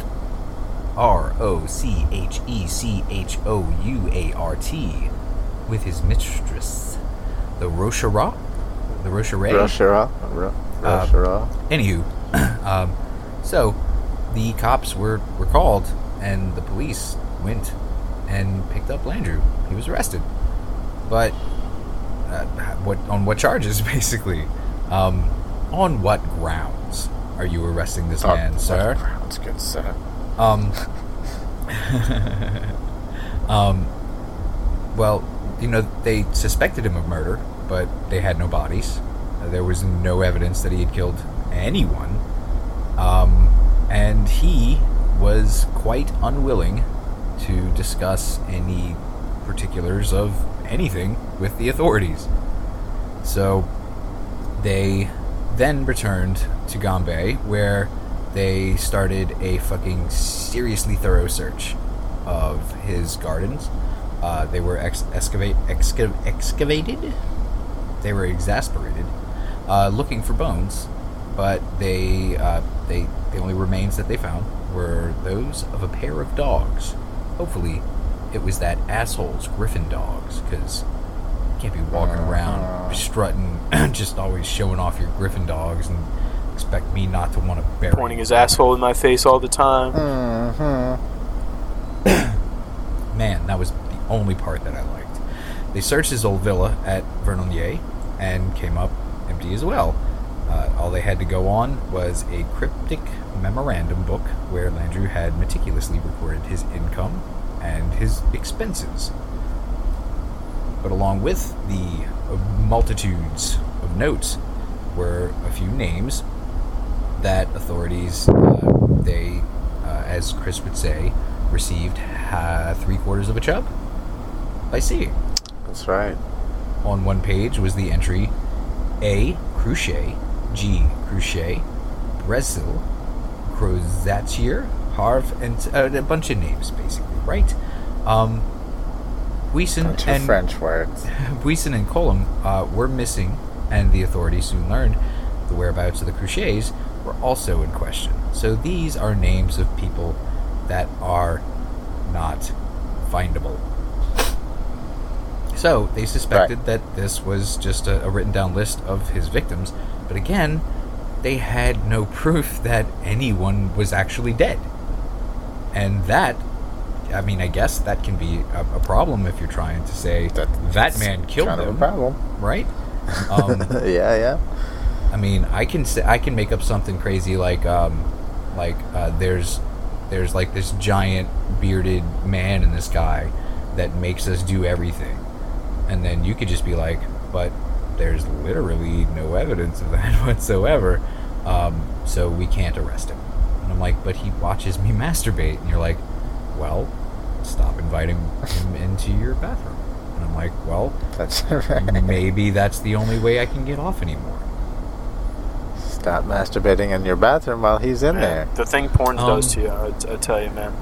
Speaker 2: R O C H E C H O U A R T, with his mistress, the Rocherat, the Rocheret.
Speaker 3: Rochera. Ro-
Speaker 2: Uh,
Speaker 3: Rochera.
Speaker 2: Anywho, um, so the cops were, were called, and the police went and picked up Landru. He was arrested, but uh, what on what charges, basically? Um, on what grounds are you arresting this man, sir?
Speaker 3: That's good, sir.
Speaker 2: Um, um, well, you know, they suspected him of murder, but they had no bodies. There was no evidence that he had killed anyone. Um, and he was quite unwilling to discuss any particulars of anything with the authorities. So they then returned to Gambais, where they started a fucking seriously thorough search of his gardens. Uh, they were ex- excavate, exca- excavated. They were exasperated, uh, looking for bones, but they uh, they the only remains that they found were those of a pair of dogs, hopefully it was that asshole's Griffin dogs, because you can't be walking around strutting, just always showing off your Griffin dogs and expect me not to want to bury
Speaker 4: Pointing his asshole in my face all the time.
Speaker 2: Man, that was the only part that I liked. They searched his old villa at Vernouillet and came up empty as well. Uh, all they had to go on was a cryptic memorandum book where Landru had meticulously recorded his income and his expenses. But along with the multitudes of notes were a few names that authorities, uh, they, uh, as Chris would say, received uh, three quarters of a chub by seeing.
Speaker 3: That's right.
Speaker 2: On one page was the entry A. Cruchet, G. Cruchet, Brazil, Crozatier, Harv, and uh, a bunch of names, basically, right? Um, Buisson and
Speaker 3: French words.
Speaker 2: Buisson and Collomb uh, were missing, and the authorities soon learned the whereabouts of the Cruchets were also in question. So these are names of people that are not findable. So they suspected
Speaker 3: Right.
Speaker 2: that this was just a, a written down list of his victims, but again, they had no proof that anyone was actually dead. And that, I mean, I guess that can be a, a problem if you're trying to say that,
Speaker 3: That's
Speaker 2: man killed
Speaker 3: kind
Speaker 2: them,
Speaker 3: of a problem.
Speaker 2: right? Um,
Speaker 3: yeah, yeah.
Speaker 2: I mean, I can say I can make up something crazy like um, like uh, there's there's like this giant bearded man in the sky that makes us do everything, and then you could just be like, but there's literally no evidence of that whatsoever, um, so we can't arrest him. And I'm like, but he watches me masturbate, and you're like, well, stop inviting him into your bathroom. And I'm like, well,
Speaker 3: That's right.
Speaker 2: maybe that's the only way I can get off anymore.
Speaker 3: Stop masturbating in your bathroom while he's in
Speaker 4: Man,
Speaker 3: there.
Speaker 4: the thing porn does
Speaker 2: Um,
Speaker 4: to you, I, I tell you, man.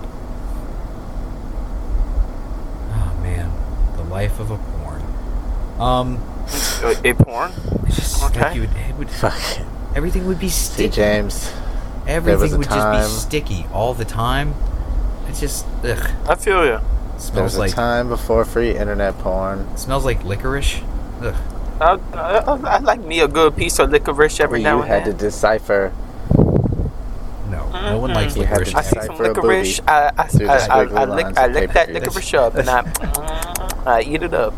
Speaker 2: Oh man, the life of a porn. Um,
Speaker 4: A, a porn?
Speaker 2: it's just like
Speaker 4: Okay.
Speaker 2: you would, it would,
Speaker 3: Fuck it.
Speaker 2: everything would be
Speaker 3: See,
Speaker 2: sticky.
Speaker 3: James.
Speaker 2: everything
Speaker 3: was a
Speaker 2: would
Speaker 3: time-
Speaker 2: just be sticky all the time. It's just ugh.
Speaker 4: I feel you.
Speaker 3: There
Speaker 2: Smells
Speaker 3: was a
Speaker 2: like
Speaker 3: time before free internet porn.
Speaker 2: smells like licorice. Ugh.
Speaker 4: I, I, I like me a good piece of licorice every
Speaker 3: Where
Speaker 4: now
Speaker 3: you had to decipher.
Speaker 2: No, no one likes
Speaker 3: You had
Speaker 2: licorice.
Speaker 3: to
Speaker 4: I see some licorice.
Speaker 3: booby
Speaker 4: I, I,
Speaker 3: the
Speaker 4: I, I,
Speaker 3: squiggly
Speaker 4: I lick, I lick that
Speaker 3: paper.
Speaker 4: licorice up and I, I eat it up.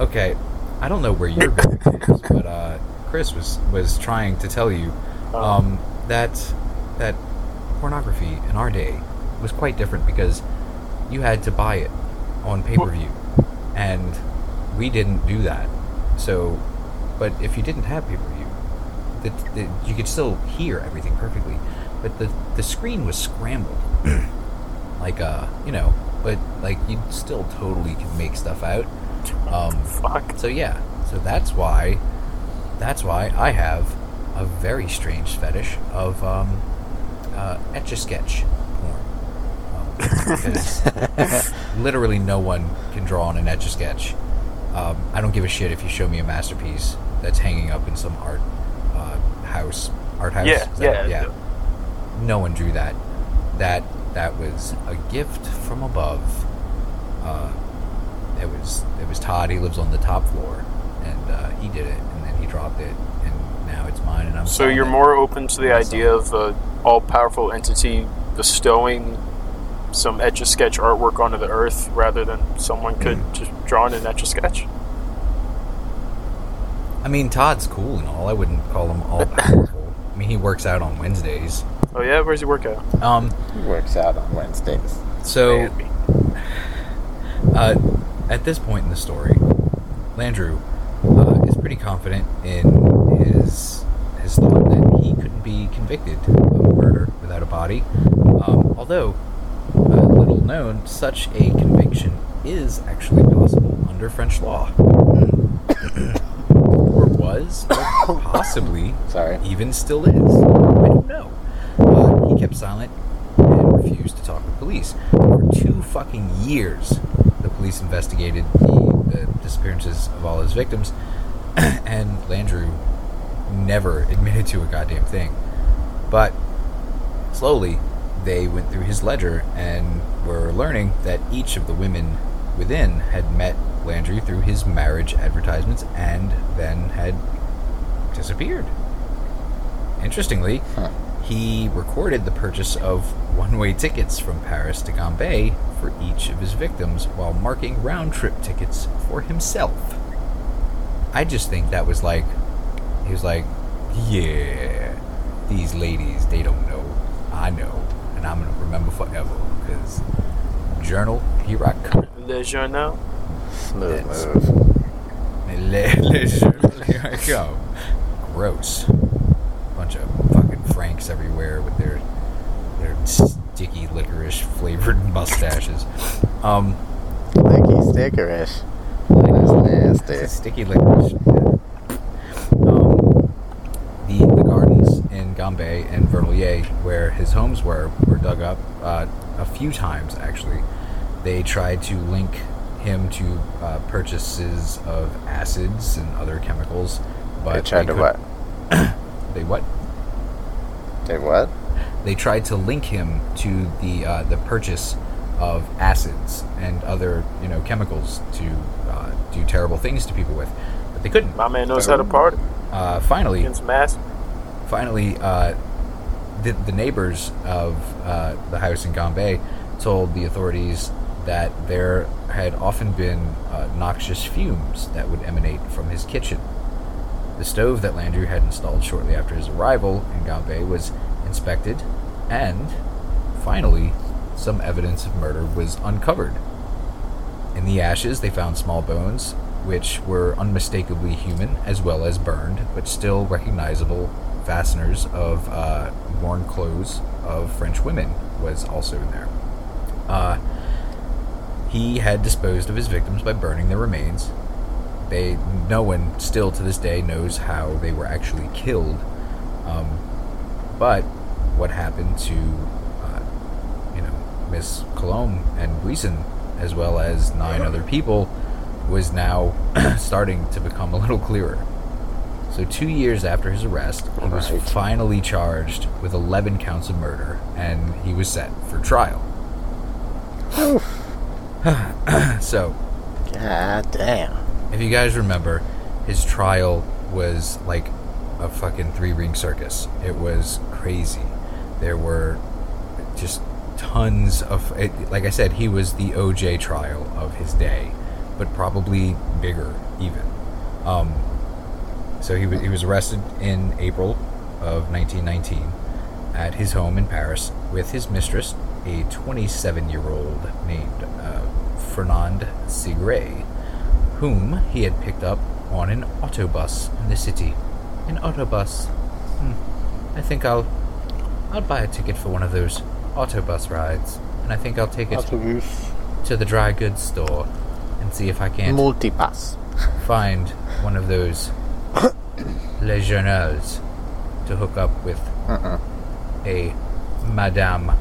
Speaker 2: Okay, I don't know where you're going with but uh, Chris was was trying to tell you um, that that pornography in our day was quite different because you had to buy it on pay per view, and we didn't do that. So, but if you didn't have pay per view, that that you could still hear everything perfectly, but the the screen was scrambled, like uh you know, but like you still totally could make stuff out. Um,
Speaker 4: Fuck.
Speaker 2: so yeah, so that's why, that's why I have a very strange fetish of um, uh, etch a sketch porn. Um, because literally no one can draw on an etch a sketch. Um, I don't give a shit if you show me a masterpiece that's hanging up in some art uh, house, art house.
Speaker 4: Yeah,
Speaker 2: that-
Speaker 4: yeah.
Speaker 2: No one drew that. That that was a gift from above. Uh, it was it was Todd. He lives on the top floor, and uh, he did it, and then he dropped it, and now it's mine, and I'm.
Speaker 4: So you're more open to the idea of an all-powerful entity bestowing some etch-a-sketch artwork onto the earth rather than someone could
Speaker 2: Hmm.
Speaker 4: just draw in an etch-a-sketch?
Speaker 2: I mean, Todd's cool and all. I wouldn't call him all powerful. I mean, he works out on Wednesdays.
Speaker 4: Oh yeah, where's he work at?
Speaker 2: Um,
Speaker 3: He works out on Wednesdays.
Speaker 2: so uh, at this point in the story, Landru uh, is pretty confident in his his thought that he couldn't be convicted of a murder without a body. Um, although, little known, such a conviction is actually possible under French law. Hmm. or was, or possibly
Speaker 3: Sorry.
Speaker 2: even still is. I don't know. But he kept silent and refused to talk with police. For two fucking years, the police investigated the, the disappearances of all his victims, and Landru never admitted to a goddamn thing. But slowly, they went through his ledger and were learning that each of the women within had met Landru through his marriage advertisements and then had disappeared. Interestingly,
Speaker 3: Huh.
Speaker 2: he recorded the purchase of one way tickets from Paris to Gambais for each of his victims while marking round trip tickets for himself. I just think that was like, he was like, yeah, these ladies, they don't know. I know. And I'm going to remember forever because journal, here I come.
Speaker 4: Le Journal.
Speaker 3: Smooth move.
Speaker 2: Le- le journal, here I come. Gross. Bunch of fucking Franks everywhere with their their sticky licorice flavored mustaches. Um,
Speaker 3: Licky stickerish. That's nasty.
Speaker 2: sticky licorice. Um, the, the gardens in Gambais and Vernouillet, where his homes were, were dug up uh, a few times, actually. They tried to link him to uh, purchases of acids and other chemicals, but
Speaker 3: They tried to
Speaker 2: could-
Speaker 3: what?
Speaker 2: They what?
Speaker 3: Did what?
Speaker 2: They tried to link him to the uh, the purchase of acids and other you know chemicals to uh, do terrible things to people with, but they couldn't.
Speaker 4: My man knows how to party.
Speaker 2: Uh, finally,
Speaker 4: Against mass.
Speaker 2: Finally, uh, the, the neighbors of uh, the house in Gambais told the authorities that there had often been uh, noxious fumes that would emanate from his kitchen. The stove that Landru had installed shortly after his arrival in Gambais was inspected, and finally, some evidence of murder was uncovered. In the ashes, they found small bones, which were unmistakably human as well as burned, but still recognizable fasteners of uh, worn clothes of French women was also in there. Uh, he had disposed of his victims by burning their remains. They, no one still to this day knows how they were actually killed. Um, but what happened to, uh, you know, Miss Collomb and Gleason, as well as nine other people, was now starting to become a little clearer. So, two years after his arrest, he was
Speaker 3: Right.
Speaker 2: finally charged with 11 counts of murder, and he was set for trial. so,
Speaker 3: God damn.
Speaker 2: if you guys remember, his trial was like a fucking three ring circus. It was crazy. There were just tons of. It, like I said, he was the OJ trial of his day, but probably bigger even. Um, so he was, he was arrested in April of 1919 at his home in Paris with his mistress, a 27 year old named uh, Fernande Segret, whom he had picked up on an autobus in the city. An autobus. Hmm. I think I'll I'll buy a ticket for one of those autobus rides, and I think I'll take it to the dry goods store and see if I can't
Speaker 3: Multipass.
Speaker 2: find one of those Les Journals to hook up with
Speaker 3: Uh-uh.
Speaker 2: a Madame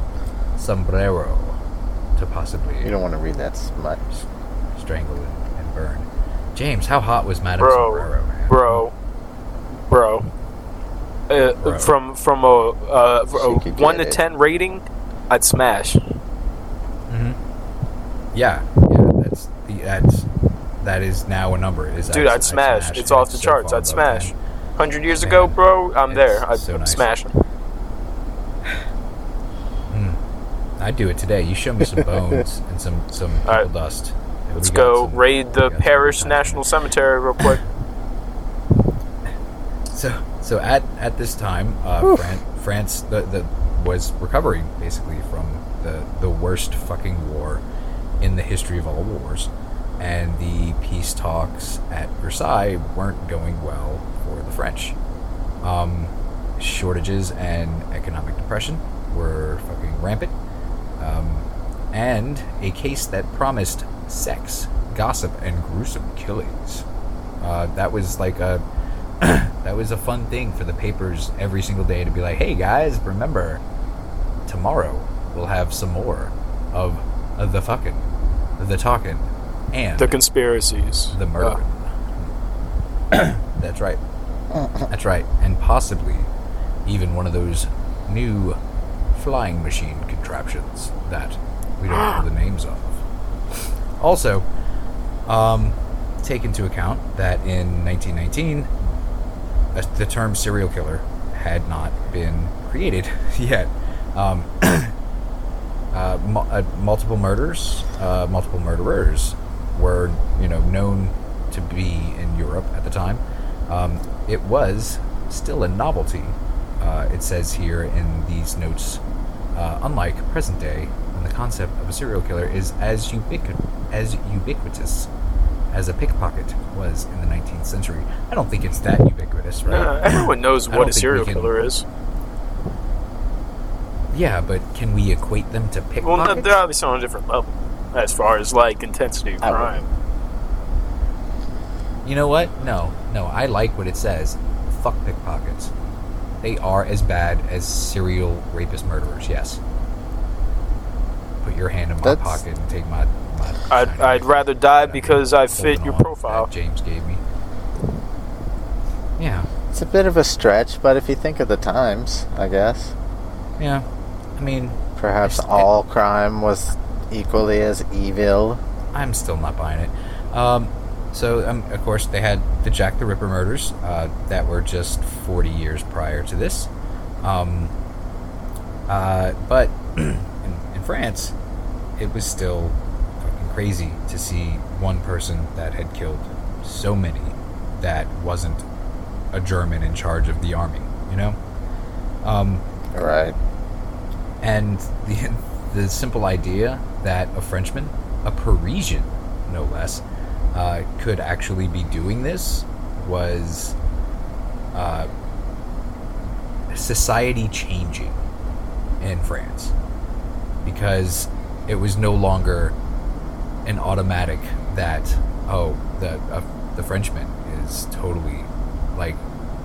Speaker 2: Sombrero to possibly
Speaker 3: You don't want to read that much.
Speaker 2: strangle and, and burn. James, how hot was Madame
Speaker 4: Bro,
Speaker 2: Sombrero? man?
Speaker 4: bro, bro. Uh,
Speaker 2: Bro.
Speaker 4: From from a, uh, a one to
Speaker 3: it.
Speaker 4: ten rating, I'd smash.
Speaker 2: Yeah, yeah, that's the that's that is now a number. Is
Speaker 4: Dude, I'd smash. It's off the charts. I'd smash. Hundred years ago, bro, I'm there. I'd
Speaker 2: so nice.
Speaker 4: smash.
Speaker 2: I'd do it today. You show me some bones and some some people
Speaker 4: Alright.
Speaker 2: dust.
Speaker 4: Let's go
Speaker 2: some-
Speaker 4: raid the
Speaker 2: we got some
Speaker 4: Parish National. Cemetery real quick.
Speaker 2: So so at at this time, uh, Fran- France the, the was recovering basically from the the worst fucking war in the history of all wars, and the peace talks at Versailles weren't going well for the French. Um, shortages and economic depression were fucking rampant, um, and a case that promised sex, gossip, and gruesome killings. Uh, that was like a that was a fun thing for the papers every single day to be like, "Hey guys, remember tomorrow we'll have some more of, of the fucking, the talking, and
Speaker 4: The conspiracies.
Speaker 2: the murder." That's right. That's right, and possibly even one of those new flying machine contraptions that we don't know the names of. Also, um, take into account that in 1919, uh, the term serial killer had not been created yet. Um, uh, mu- uh, multiple murders, uh, multiple murderers were, you know, known to be in Europe at the time. Um, it was still a novelty. Uh, it says here in these notes, uh, unlike present day, when the concept of a serial killer is as, ubiqu- as ubiquitous as a pickpocket was in the 19th century. I don't think it's that ubiquitous, right?
Speaker 4: Uh, everyone knows what a serial
Speaker 2: can-
Speaker 4: killer is.
Speaker 2: Yeah, but can we equate them to
Speaker 4: Well,
Speaker 2: pickpockets?
Speaker 4: no, they're obviously on a different level as far as like intensity of crime.
Speaker 2: You know what? No, no. I like what it says. Fuck pickpockets. They are as bad as serial rapist murderers. Yes. Put your hand in my
Speaker 3: That's-
Speaker 2: pocket and take my. my
Speaker 4: I'd, I'd rather die because I fit your profile.
Speaker 2: James gave me. Yeah,
Speaker 3: It's a bit of a stretch, but if you think of the times, I guess
Speaker 2: yeah. I mean,
Speaker 3: perhaps
Speaker 2: It's-
Speaker 3: all crime was equally as evil.
Speaker 2: I'm still not buying it. Um, so, um, of course, they had the Jack the Ripper murders uh, that were just 40 years prior to this. Um, uh, but in, in France, it was still fucking crazy to see one person that had killed so many that wasn't a German in charge of the army, you know? Um,
Speaker 3: Right.
Speaker 2: and the the simple idea that a Frenchman, a Parisian, no less, uh, could actually be doing this was uh, society changing in France because it was no longer an automatic that oh the uh, the Frenchman is totally like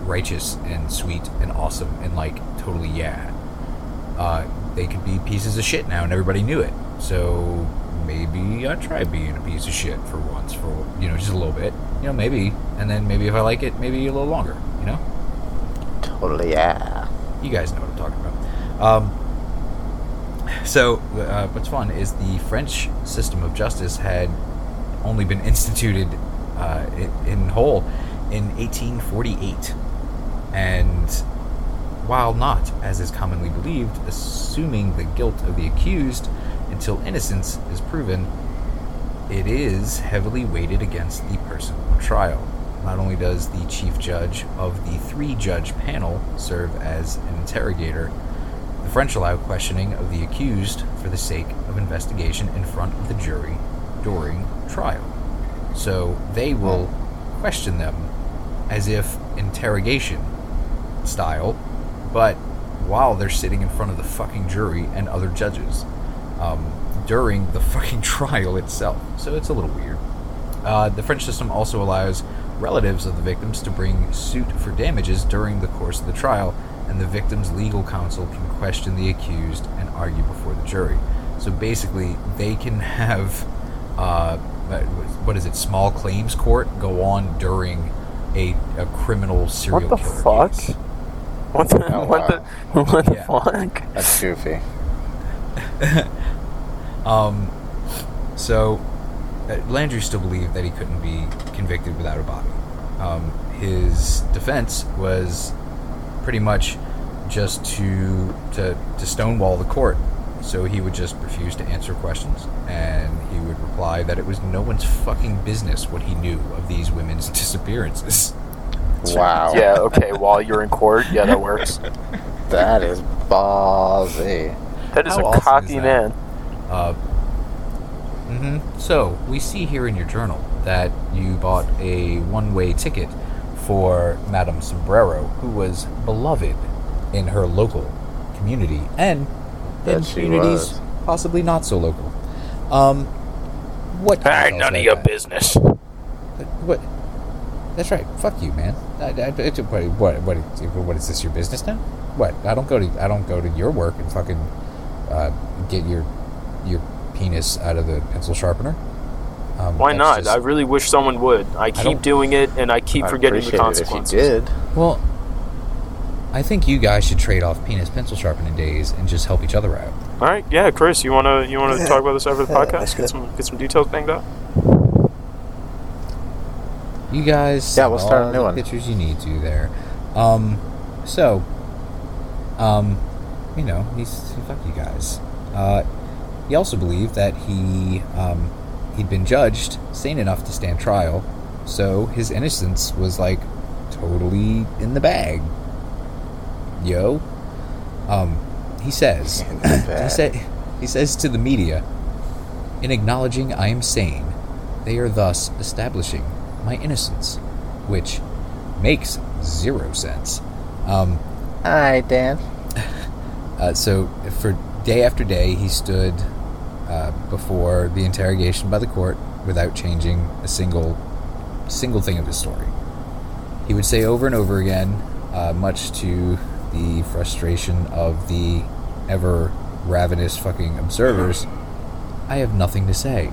Speaker 2: righteous and sweet and awesome and like totally yeah uh, they could be pieces of shit now, and everybody knew it. So maybe I try being a piece of shit for once, for you know, just a little bit. You know, maybe, and then maybe if I like it, maybe a little longer. You know,
Speaker 3: Totally, yeah.
Speaker 2: you guys know what I'm talking about. Um, so uh, what's fun is the French system of justice had only been instituted uh, in, in whole in 1848, and while not, as is commonly believed, assuming the guilt of the accused until innocence is proven, it is heavily weighted against the person on trial. Not only does the chief judge of the three judge panel serve as an interrogator, the French allow questioning of the accused for the sake of investigation in front of the jury during trial. So they will question them as if interrogation style, but while they're sitting in front of the fucking jury and other judges um, during the fucking trial itself. So it's a little weird. Uh, the French system also allows relatives of the victims to bring suit for damages during the course of the trial, and the victim's legal counsel can question the accused and argue before the jury. So basically, they can have uh, what is it, small claims court go on during a, a criminal serial
Speaker 4: What the
Speaker 2: killer
Speaker 4: fuck?
Speaker 2: case.
Speaker 4: What the
Speaker 3: Oh,
Speaker 4: what the what the
Speaker 2: Yeah.
Speaker 4: fuck?
Speaker 3: That's goofy.
Speaker 2: Um, so uh, Landru still believed that he couldn't be convicted without a body. Um, his defense was pretty much just to, to to stonewall the court. So he would just refuse to answer questions, and he would reply that it was no one's fucking business what he knew of these women's disappearances.
Speaker 3: Wow.
Speaker 4: Yeah, okay, while you're in court, yeah, that works.
Speaker 3: That is ballsy.
Speaker 4: That is
Speaker 2: How
Speaker 4: a
Speaker 2: awesome
Speaker 4: cocky
Speaker 2: is
Speaker 4: man.
Speaker 2: Uh, hmm So we see here in your journal that you bought a one-way ticket for Madame Sombrero, who was beloved in her local community and in
Speaker 3: That she
Speaker 2: communities
Speaker 3: was.
Speaker 2: possibly not so local. Um, what?
Speaker 4: Hey, none of
Speaker 2: about
Speaker 4: your
Speaker 2: that?
Speaker 4: business.
Speaker 2: What? That's right. Fuck you, man. I, I, I- what, what, what, what is this? Your business now? What? I don't go to I don't go to your work and fucking uh, get your your penis out of the pencil sharpener. Um,
Speaker 4: Why not?
Speaker 2: just-
Speaker 4: I really wish someone would. I keep
Speaker 2: don't-
Speaker 4: doing it, and I keep
Speaker 3: I
Speaker 4: forgetting the
Speaker 3: appreciate it if you
Speaker 4: consequences.
Speaker 3: did.
Speaker 2: well, I think you guys should trade off penis pencil sharpening days and just help each other out.
Speaker 4: All right, yeah, Chris, you wanna you wanna talk about this over the podcast? Get some get some details banged out.
Speaker 2: You guys
Speaker 3: Yeah, we'll start a new
Speaker 2: the
Speaker 3: one.
Speaker 2: pictures you need to there. Um, so, um, you know, he's fuck you guys. Uh, he also believed that he um, he'd been judged sane enough to stand trial, so his innocence was like totally in the bag. Yo, um, he says. He said he says to the media, in acknowledging I am sane, they are thus establishing my innocence, which makes zero sense. Um,
Speaker 3: All right, Dan.
Speaker 2: uh, so for day after day, he stood uh, before the interrogation by the court without changing a single single thing of his story. He would say over and over again, uh, much to the frustration of the ever ravenous fucking observers, I have nothing to say.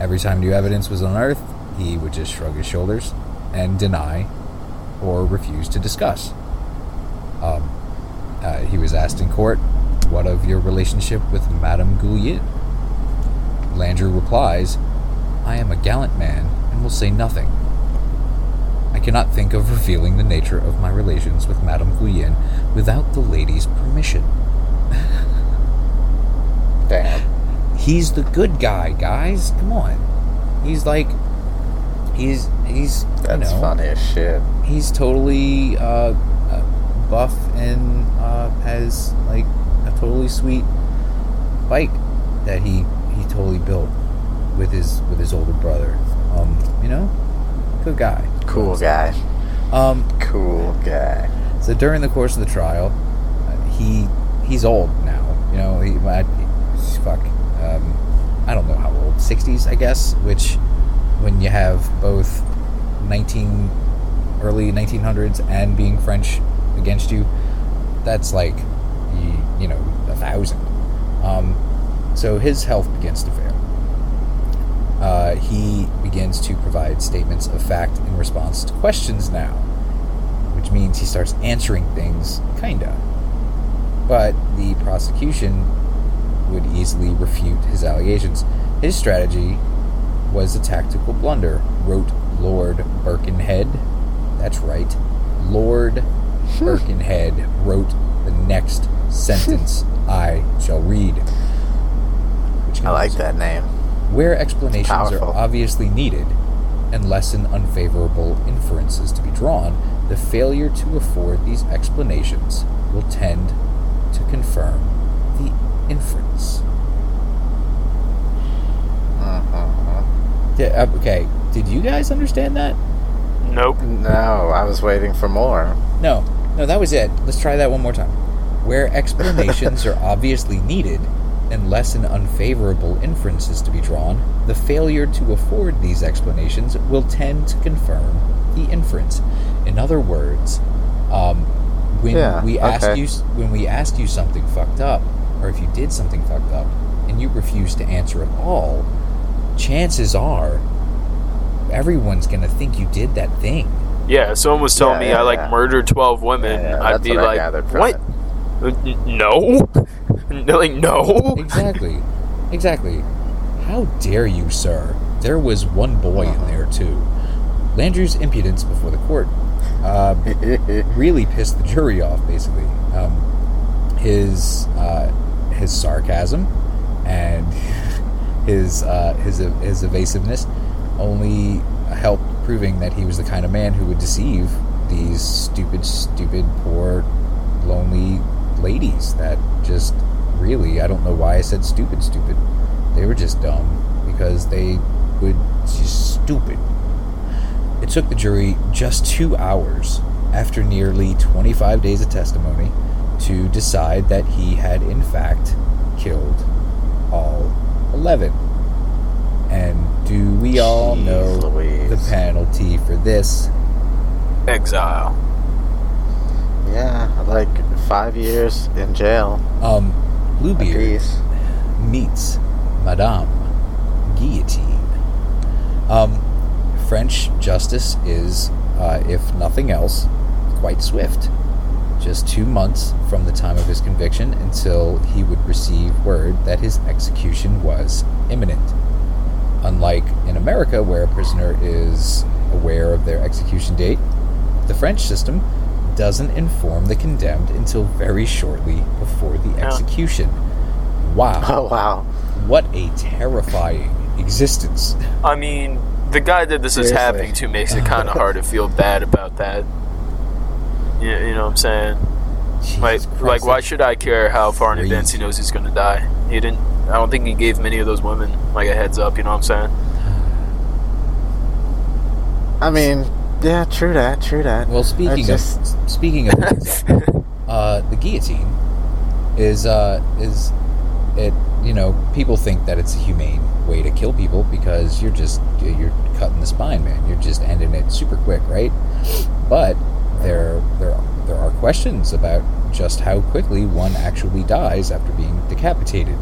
Speaker 2: Every time new evidence was unearthed, he would just shrug his shoulders and deny or refuse to discuss. Um, uh, he was asked in court, What of your relationship with Madame Gouillet? Landru replies, I am a gallant man and will say nothing. I cannot think of revealing the nature of my relations with Madame Gouillet without the lady's permission.
Speaker 3: Dan.
Speaker 2: He's the good guy, guys. Come on. He's like, he's he's
Speaker 3: That's
Speaker 2: you know,
Speaker 3: funny as shit.
Speaker 2: he's totally uh, uh, buff and uh, has like a totally sweet bike that he he totally built with his with his older brother. Um, you know, good guy.
Speaker 3: Cool guy.
Speaker 2: Um,
Speaker 3: Cool guy.
Speaker 2: so during the course of the trial, uh, he he's old now. You know, he, I, fuck. Um, I don't know how old. Sixties, I guess. Which, when you have both nineteen early nineteen hundreds and being French against you, that's like you, know a thousand. Um, so his health begins to fail. Uh, he begins to provide statements of fact in response to questions now which means he starts answering things, kinda. But the prosecution would easily refute his allegations. His strategy was a tactical blunder, wrote Lord Birkenhead. That's right. Lord Birkenhead wrote the next sentence I shall read. Which
Speaker 3: I like that name.
Speaker 2: where explanations are obviously needed and lessen unfavorable inferences to be drawn, the failure to afford these explanations will tend to confirm the inference.
Speaker 3: Mhm.
Speaker 2: Yeah, uh, okay, did you guys understand that?
Speaker 4: Nope.
Speaker 3: No, I was waiting for more.
Speaker 2: No, no, that was it. Let's try that one more time. Where explanations are obviously needed unless an unfavorable inference is to be drawn, the failure to afford these explanations will tend to confirm the inference. In other words, um, when
Speaker 3: Yeah,
Speaker 2: we ask
Speaker 3: okay.
Speaker 2: you when we ask you something fucked up, or if you did something fucked up, and you refuse to answer at all, chances are everyone's gonna think you did that thing.
Speaker 4: Yeah, if someone was telling
Speaker 3: Yeah,
Speaker 4: me
Speaker 3: yeah,
Speaker 4: I like
Speaker 3: yeah.
Speaker 4: murdered twelve women,
Speaker 3: Yeah, yeah,
Speaker 4: I'd be like, "What?
Speaker 3: it.
Speaker 4: No, like no."
Speaker 2: Exactly. Exactly. How dare you, sir? There was one boy in there, too. Landru's impudence before the court uh, really pissed the jury off, basically. Um, his, uh, his sarcasm and his, uh, his, his evasiveness only helped proving that he was the kind of man who would deceive these stupid, stupid, poor, lonely ladies that just really, I don't know why I said stupid, stupid. They were just dumb because they would just stupid. It took the jury just two hours after nearly 25 days of testimony to decide that he had, in fact, killed all 11. And do we all know
Speaker 3: Louise.
Speaker 2: the penalty for this?
Speaker 4: Exile.
Speaker 3: Yeah, I like five years in jail.
Speaker 2: Um, Bluebeard meets Madame Guillotine. Um, French justice is, uh, if nothing else, quite swift. just two months from the time of his conviction until he would receive word that his execution was imminent. Unlike in America, where a prisoner is aware of their execution date, the French system doesn't inform the condemned until very shortly before the execution. Wow.
Speaker 3: Oh wow.
Speaker 2: What a terrifying existence.
Speaker 4: I mean, the guy that this is happening to makes it kind of hard to feel bad about that. You, you know what I'm saying? Like,
Speaker 2: Jesus
Speaker 4: like,
Speaker 2: Christ,
Speaker 4: why should I care how far in advance he knows he's gonna die? He didn't. I don't think he gave many of those women like a heads up. You know what I'm saying?
Speaker 3: I mean, yeah, true that, true that.
Speaker 2: Well, speaking
Speaker 3: just-
Speaker 2: of speaking of, uh, the guillotine is uh, is it you know people think that it's a humane way to kill people because you're just you're cutting the spine, man. You're just ending it super quick, right? But there there there are questions about just how quickly one actually dies after being decapitated.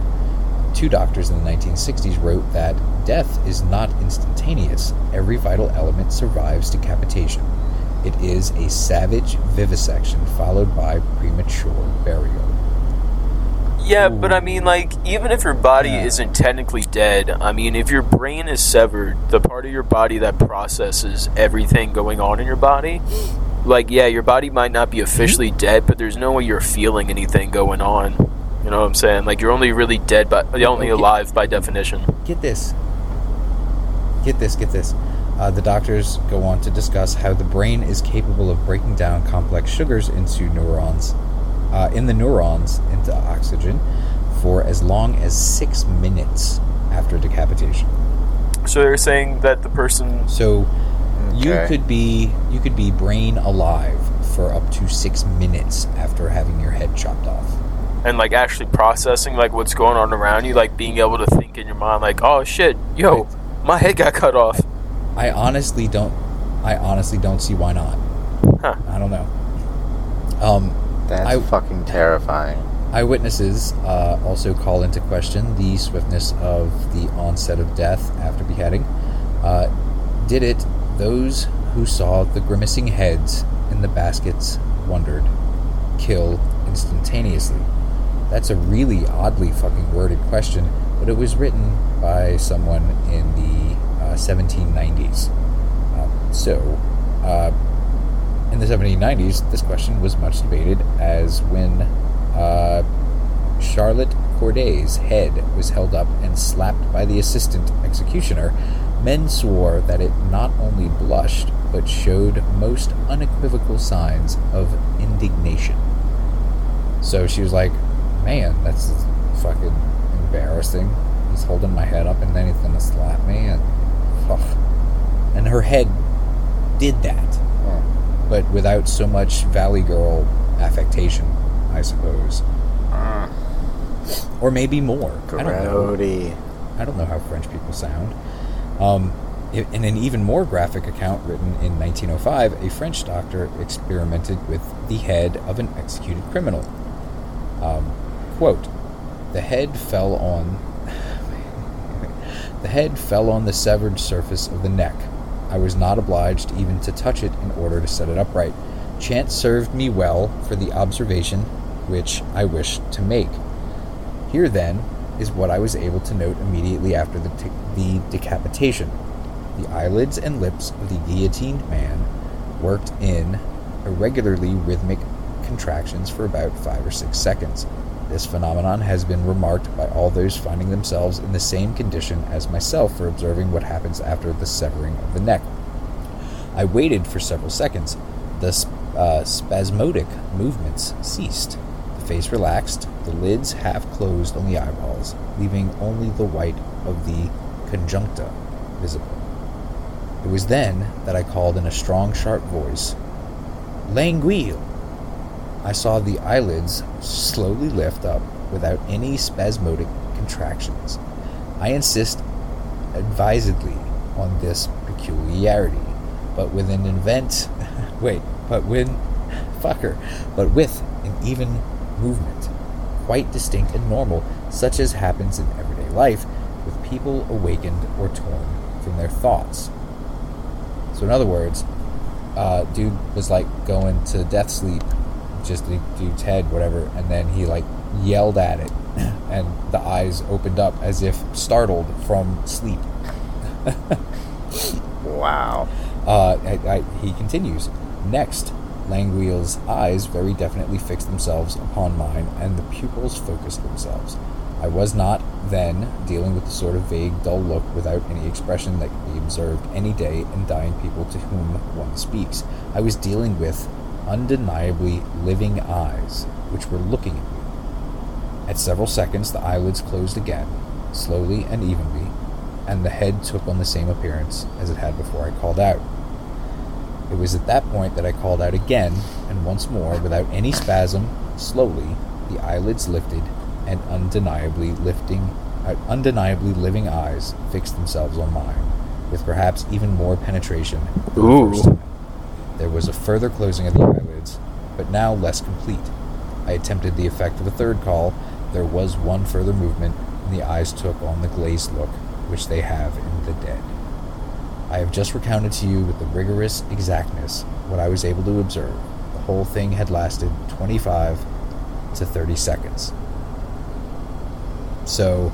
Speaker 2: Two doctors in the 1960s wrote that death is not instantaneous. Every vital element survives decapitation. It is a savage vivisection followed by premature burial.
Speaker 4: Yeah, but I mean, like, even if your body
Speaker 2: Yeah.
Speaker 4: isn't technically dead, I mean, if your brain is severed, the part of your body that processes everything going on in your body, like, yeah, your body might not be officially mm-hmm. dead, but there's no way you're feeling anything going on. You know what I'm saying? Like, you're only really dead, but you're only
Speaker 2: Okay.
Speaker 4: alive by definition.
Speaker 2: Get this. Get this, get this. Uh, the doctors go on to discuss how the brain is capable of breaking down complex sugars into neurons, uh, in the neurons into oxygen, for as long as six minutes after decapitation.
Speaker 4: So they're saying that the person.
Speaker 2: So you could be you could be brain alive for up to six minutes after having your head chopped off.
Speaker 4: And like actually processing like what's going on around you, like being able to think in your mind, like, oh shit, yo, my head got cut off.
Speaker 2: I honestly don't. I honestly don't see why not.
Speaker 4: Huh.
Speaker 2: I don't know. Um,
Speaker 3: That's
Speaker 2: I-
Speaker 3: fucking terrifying.
Speaker 2: eyewitnesses uh, also call into question the swiftness of the onset of death after beheading. Uh, did it? Those who saw the grimacing heads in the baskets wondered. Kill instantaneously. That's a really oddly fucking worded question, but it was written by someone in the 1790s. Um, so, uh, in the 1790s, this question was much debated, as when uh, Charlotte Corday's head was held up and slapped by the assistant executioner, men swore that it not only blushed, but showed most unequivocal signs of indignation. So she was like, Man, that's fucking embarrassing. He's holding my head up and then he's gonna slap me and And her head did that but without so much Valley Girl affectation, I suppose. Or maybe more. I don't know.
Speaker 3: Grody.
Speaker 2: I don't know how French people sound. Um, in an even more graphic account written in 1905, a French doctor experimented with the head of an executed criminal. Um, quote, the head fell on the head fell on the severed surface of the neck. I was not obliged even to touch it in order to set it upright. Chance served me well for the observation which I wished to make. Here, then, is what I was able to note immediately after the, t- the decapitation. The eyelids and lips of the guillotined man worked in irregularly rhythmic contractions for about five or six seconds. This phenomenon has been remarked by all those finding themselves in the same condition as myself for observing what happens after the severing of the neck. I waited for several seconds. The uh, spasmodic movements ceased. The face relaxed, the lids half closed on the eyeballs, leaving only the white of the conjunctiva visible. It was then that I called in a strong, sharp voice, Languille! I saw the eyelids slowly lift up without any spasmodic contractions. I insist advisedly on this peculiarity, but with an event. Wait, but when. Fucker. But with an even movement, quite distinct and normal, such as happens in everyday life with people awakened or torn from their thoughts. So, in other words, uh, dude was like going to death sleep just the dude's head, whatever, and then he like yelled at it, and the eyes opened up as if startled from sleep.
Speaker 3: Wow.
Speaker 2: Uh, I, I, he continues. Next, Languille's eyes very definitely fixed themselves upon mine, and the pupils focused themselves. I was not, then, dealing with the sort of vague, dull look without any expression that can be observed any day in dying people to whom one speaks. I was dealing with undeniably living eyes, which were looking at me. At several seconds, the eyelids closed again, slowly and evenly, and the head took on the same appearance as it had before I called out. It was at that point that I called out again, and once more, without any spasm, slowly, the eyelids lifted, and undeniably lifting, uh, undeniably living eyes fixed themselves on mine, with perhaps even more penetration than the first time. There was a further closing of the but now less complete. I attempted the effect of a third call. There was one further movement, and the eyes took on the glazed look which they have in the dead. I have just recounted to you with the rigorous exactness what I was able to observe. The whole thing had lasted 25 to 30 seconds. So,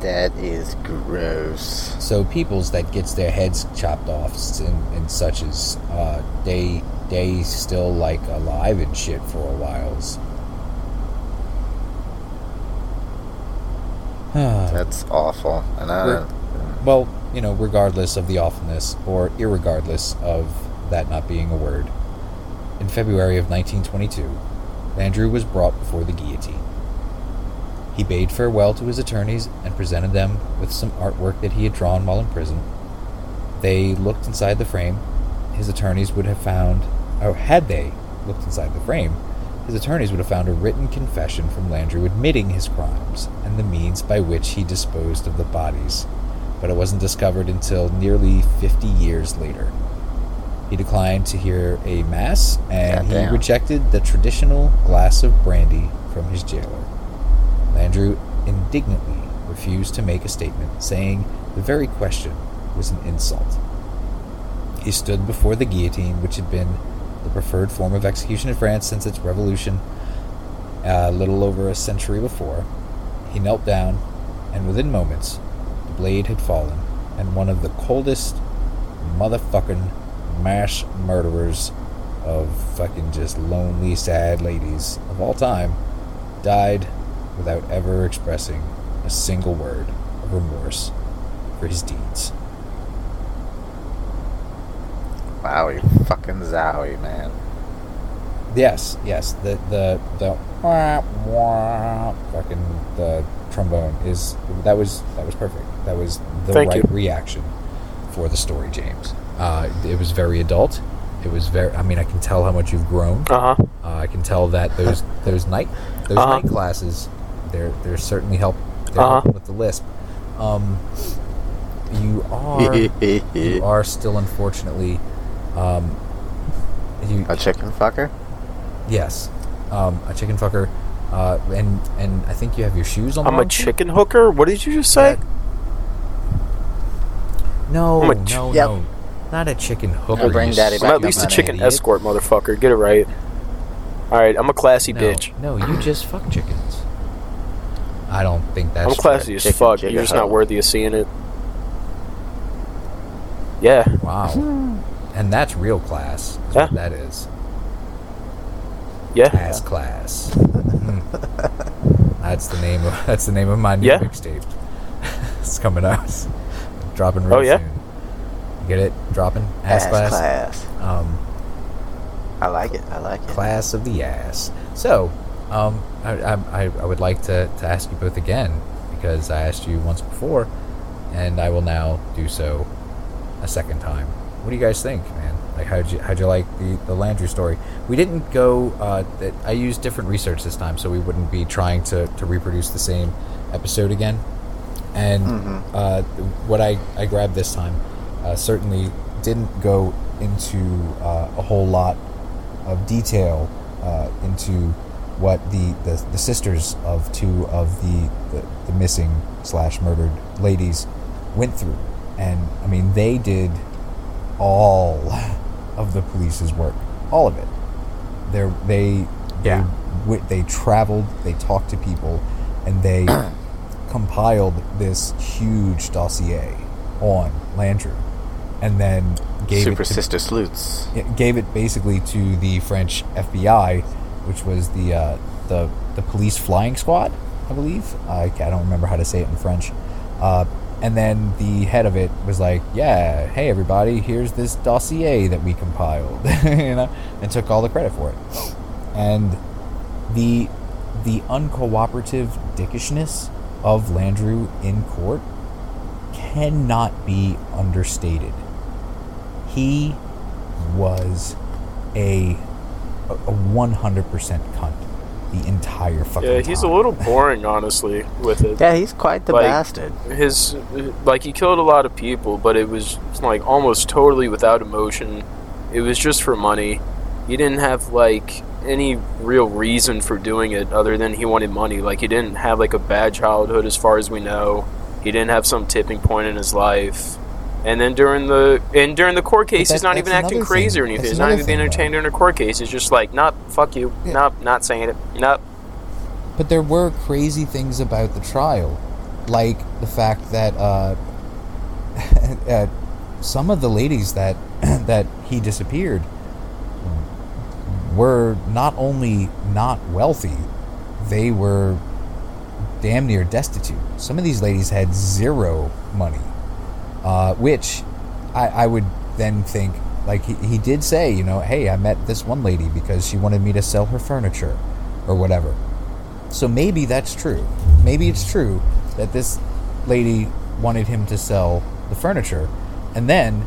Speaker 3: That is gross.
Speaker 2: so peoples that gets their heads chopped off and, and such as uh, they they still like alive and shit for a whiles.
Speaker 3: That's awful. And I
Speaker 2: Well, you know, regardless of the awfulness, or irregardless of that not being a word, in February of 1922, Landru was brought before the guillotine. He bade farewell to his attorneys and presented them with some artwork that he had drawn while in prison. They looked inside the frame. His attorneys would have found, or had they looked inside the frame, his attorneys would have found a written confession from Landru admitting his crimes and the means by which he disposed of the bodies, but it wasn't discovered until nearly 50 years later. He declined to hear a mass and he rejected the traditional glass of brandy from his jailer. Landru indignantly refused to make a statement, saying the very question was an insult. He stood before the guillotine, which had been the preferred form of execution in France since its revolution a little over a century before. He knelt down, and within moments, the blade had fallen, and one of the coldest motherfucking mass murderers of fucking just lonely, sad ladies of all time died without ever expressing a single word of remorse for his deeds.
Speaker 3: Wowie, fucking zowie, man.
Speaker 2: Yes, yes. The the the wah, wah, fucking the trombone is that was that was perfect. That was the
Speaker 4: Thank
Speaker 2: right
Speaker 4: you.
Speaker 2: reaction for the story, James. Uh, it was very adult. It was very. I mean, I can tell how much you've grown.
Speaker 4: Uh huh.
Speaker 2: Uh, I can tell that those those night those
Speaker 4: Uh-huh.
Speaker 2: night classes they're they're certainly help they're
Speaker 4: Uh-huh.
Speaker 2: helping with the lisp. Um, you are you are still unfortunately um, you
Speaker 3: A chicken fucker?
Speaker 2: Yes, um, a chicken fucker, uh, and and I think you have your shoes on. the
Speaker 4: I'm a
Speaker 2: wrong feet?
Speaker 4: chicken hooker. What did you just say?
Speaker 2: No,
Speaker 4: I'm a ch-
Speaker 2: no,
Speaker 3: Yep.
Speaker 2: no, not a chicken hooker.
Speaker 3: I'll bring
Speaker 2: you
Speaker 3: daddy
Speaker 4: I'm
Speaker 3: back
Speaker 4: at
Speaker 3: up,
Speaker 4: least a chicken
Speaker 2: idiot.
Speaker 4: escort, motherfucker. Get it right. All right, I'm a classy
Speaker 2: No,
Speaker 4: bitch.
Speaker 2: no, you just fuck chickens. I don't think that's
Speaker 4: I'm classy
Speaker 2: true.
Speaker 4: as
Speaker 3: Chicken
Speaker 4: fuck.
Speaker 3: jigger
Speaker 4: You're just not worthy of seeing it. Yeah.
Speaker 2: Wow, and that's real class. Is
Speaker 4: Yeah.
Speaker 2: what that is
Speaker 4: Yeah.
Speaker 2: ass class. Mm. that's the name of that's the name of my new
Speaker 4: Yeah.
Speaker 2: mixtape. it's coming out, dropping real
Speaker 4: Oh, yeah?
Speaker 2: soon. Get it? Dropping ass,
Speaker 3: Ass
Speaker 2: class.
Speaker 3: class.
Speaker 2: Um,
Speaker 3: I like it. I like it.
Speaker 2: class of the ass. So, um, I, I, I would like to, to ask you both again because I asked you once before, and I will now do so a second time. What do you guys think, man? Like, how'd you how'd you like the the Landry story? We didn't go. Uh, that I used different research this time, so we wouldn't be trying to to reproduce the same episode again. And
Speaker 3: Mhm.
Speaker 2: uh, what I I grabbed this time uh, certainly didn't go into uh, a whole lot of detail uh, into what the, the, the sisters of two of the, the, the missing slash murdered ladies went through. And I mean, they did all of the police's work, all of it. They're, they
Speaker 3: Yeah.
Speaker 2: They, they traveled, they talked to people, and they compiled this huge dossier on Landry, and then gave
Speaker 3: Super
Speaker 2: it to,
Speaker 3: Sister Sleuths.
Speaker 2: gave it basically to the French FBI, which was the uh, the the police flying squad, I believe. I, I don't remember how to say it in French. Uh, and then the head of it was like, "Yeah, hey everybody, here's this dossier that we compiled," you know, and took all the credit for it. And the the uncooperative dickishness of Landru in court cannot be understated. He was a a 100% cunt the entire fucking
Speaker 4: Yeah, he's a little boring, honestly, with it.
Speaker 3: Yeah, he's quite the
Speaker 4: Like-
Speaker 3: bastard.
Speaker 4: His like he killed a lot of people, but it was like almost totally without emotion. It was just for money. He didn't have like any real reason for doing it other than he wanted money. Like he didn't have like a bad childhood as far as we know. He didn't have some tipping point in his life. And then during the and during the court case,
Speaker 2: that-
Speaker 4: he's not even acting crazy
Speaker 2: thing.
Speaker 4: or anything.
Speaker 2: That's
Speaker 4: He's not even being entertained during a court case. He's just like, nope, fuck you,
Speaker 2: Yeah.
Speaker 4: nope, not saying it, nope.
Speaker 2: But there were crazy things about the trial, like the fact that uh, uh, some of the ladies that that he disappeared were not only not wealthy, they were damn near destitute. Some of these ladies had zero money, uh, which I, I would then think, like he, he did say, you know, hey, I met this one lady because she wanted me to sell her furniture or whatever. So maybe that's true. Maybe it's true that this lady wanted him to sell the furniture. And then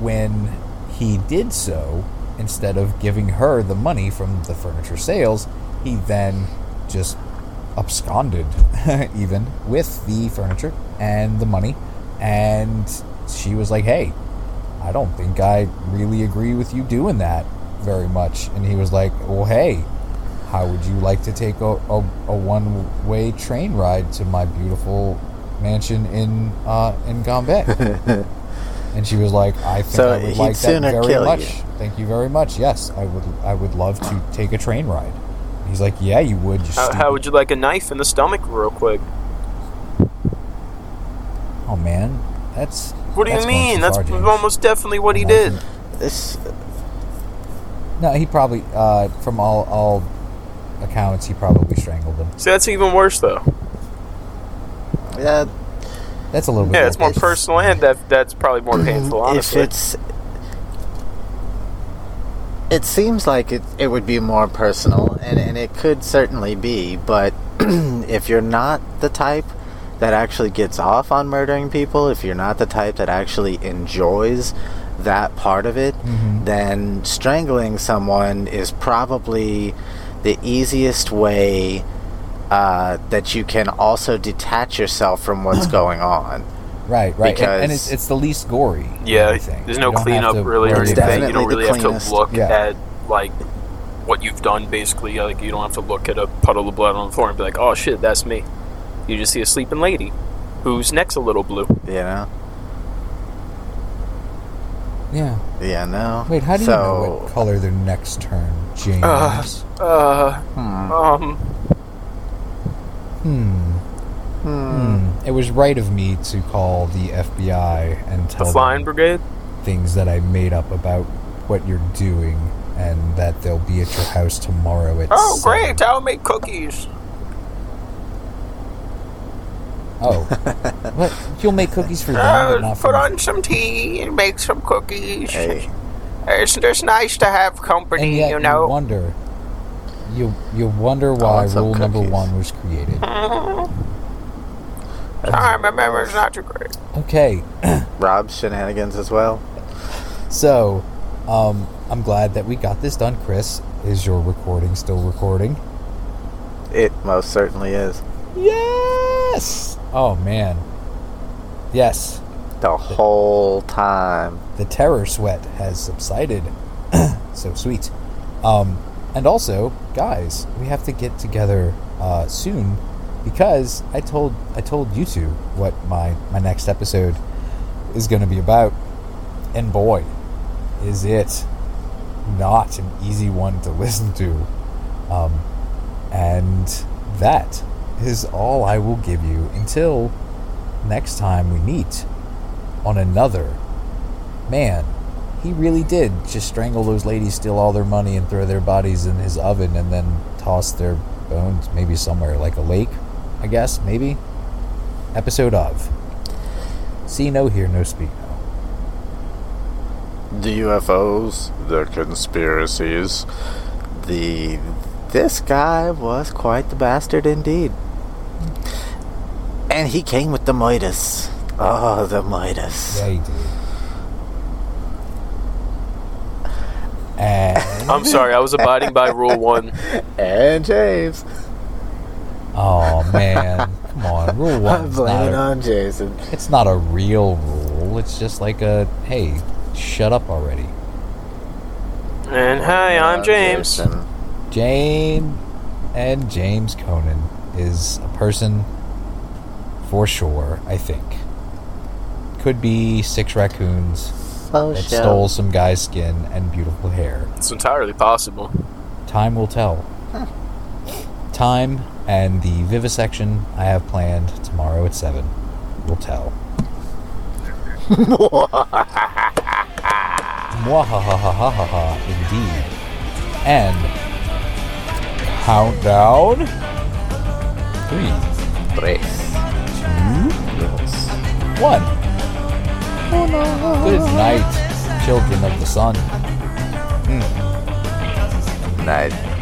Speaker 2: when he did so, instead of giving her the money from the furniture sales, he then just absconded even with the furniture and the money. And she was like, hey, I don't think I really agree with you doing that very much. And he was like, well, hey, how would you like to take a, a, a one way train ride to my beautiful mansion in uh, in Gambais? and she was like, I think
Speaker 3: So
Speaker 2: I would like that
Speaker 3: sooner
Speaker 2: very much.
Speaker 3: you.
Speaker 2: Thank you very much. Yes, I would I would love to take a train ride. He's like, Yeah, you would. You
Speaker 4: How, how would you like a knife in the stomach, real quick?
Speaker 2: Oh man, that's.
Speaker 4: What do you
Speaker 2: that's going
Speaker 4: mean? That's
Speaker 2: far,
Speaker 4: almost definitely what he did.
Speaker 3: This
Speaker 2: No, he probably, uh, from all all accounts, he probably strangled him.
Speaker 4: See, that's even worse, though.
Speaker 3: yeah,
Speaker 2: That's a little bit.
Speaker 4: Yeah, it's more
Speaker 2: it's-
Speaker 4: personal, and that that's probably more painful, Honestly,
Speaker 3: if
Speaker 4: honestly.
Speaker 3: it's it seems like it, it would be more personal and, and it could certainly be but if you're not the type that actually gets off on murdering people if you're not the type that actually enjoys that part of it
Speaker 2: Mhm.
Speaker 3: then strangling someone is probably the easiest way uh, that you can also detach yourself from what's going on
Speaker 2: Right, right, and, and it's it's the least gory. of
Speaker 4: yeah,
Speaker 2: everything.
Speaker 4: there's no
Speaker 2: don't
Speaker 4: cleanup really or anything. You don't really
Speaker 3: the
Speaker 4: have to look
Speaker 2: Yeah.
Speaker 4: at like what you've done. Basically, like you don't have to look at a puddle of blood on the floor and be like, "Oh shit, that's me." You just see a sleeping lady whose neck's a little blue.
Speaker 3: you know
Speaker 2: Yeah.
Speaker 3: yeah no
Speaker 2: Wait, how do you know what color their necks turn, James?
Speaker 4: Uh, Uh,
Speaker 3: hmm.
Speaker 4: um,
Speaker 2: hmm.
Speaker 3: Hmm.
Speaker 2: Hmm. It was right of me to call the FBI and tell
Speaker 4: the
Speaker 2: tell
Speaker 4: flying
Speaker 2: them
Speaker 4: brigade.
Speaker 2: things that I made up about what you're doing, and that they'll be at your house tomorrow at.
Speaker 4: Oh,
Speaker 2: seven.
Speaker 4: great! I'll make cookies.
Speaker 2: Oh, what? You'll make cookies for them, but
Speaker 4: Uh,
Speaker 2: not for
Speaker 4: put
Speaker 2: me.
Speaker 4: on some tea and make some cookies.
Speaker 3: Hey,
Speaker 4: It's just nice to have
Speaker 2: And
Speaker 4: company,
Speaker 2: yet
Speaker 4: you know.
Speaker 2: You wonder. You you wonder why
Speaker 3: want some
Speaker 2: rule number one was created.
Speaker 4: Sorry, my memory's not too great.
Speaker 2: Okay,
Speaker 3: Rob's shenanigans as well.
Speaker 2: so um, I'm glad that we got this done. Chris, is your recording still recording?
Speaker 3: It most certainly is.
Speaker 2: Yes. Oh man. Yes.
Speaker 3: The whole time.
Speaker 2: The terror sweat has subsided. so sweet. Um, and also, guys, we have to get together uh, soon because I told I told you two what my my next episode is going to be about, and boy, is it not an easy one to listen to. Um, and that is all I will give you until next time we meet on another. Man, he really did just strangle those ladies, steal all their money, and throw their bodies in his oven and then toss their bones maybe somewhere, like a lake, I guess, maybe. Episode of See No, Hear No, Speak No.
Speaker 3: The UFOs, the conspiracies, the. This guy was quite the bastard indeed. And he came with the Midas. Oh, the Midas.
Speaker 2: Yeah, he did. And
Speaker 4: I'm sorry, I was abiding by rule one.
Speaker 3: And James.
Speaker 2: oh man, come on, rule
Speaker 3: I'm
Speaker 2: one.
Speaker 3: blaming
Speaker 2: Not a,
Speaker 3: on Jason.
Speaker 2: it's not a real rule. It's just like a hey, shut up already.
Speaker 4: And hi, I'm
Speaker 3: Uh,
Speaker 4: James.
Speaker 3: Jason.
Speaker 2: Jane and James Conan is a person for sure. I think could be six raccoons
Speaker 3: Oh,
Speaker 2: that
Speaker 3: shit.
Speaker 2: stole some guy's skin and beautiful hair.
Speaker 4: It's entirely possible.
Speaker 2: Time will tell. Time and the vivisection I have planned tomorrow at 7 will tell. Mwahahahahaha, indeed. And countdown. Three,
Speaker 3: Brace.
Speaker 2: two, one. Good night, children of the sun. Hmm.
Speaker 3: Night.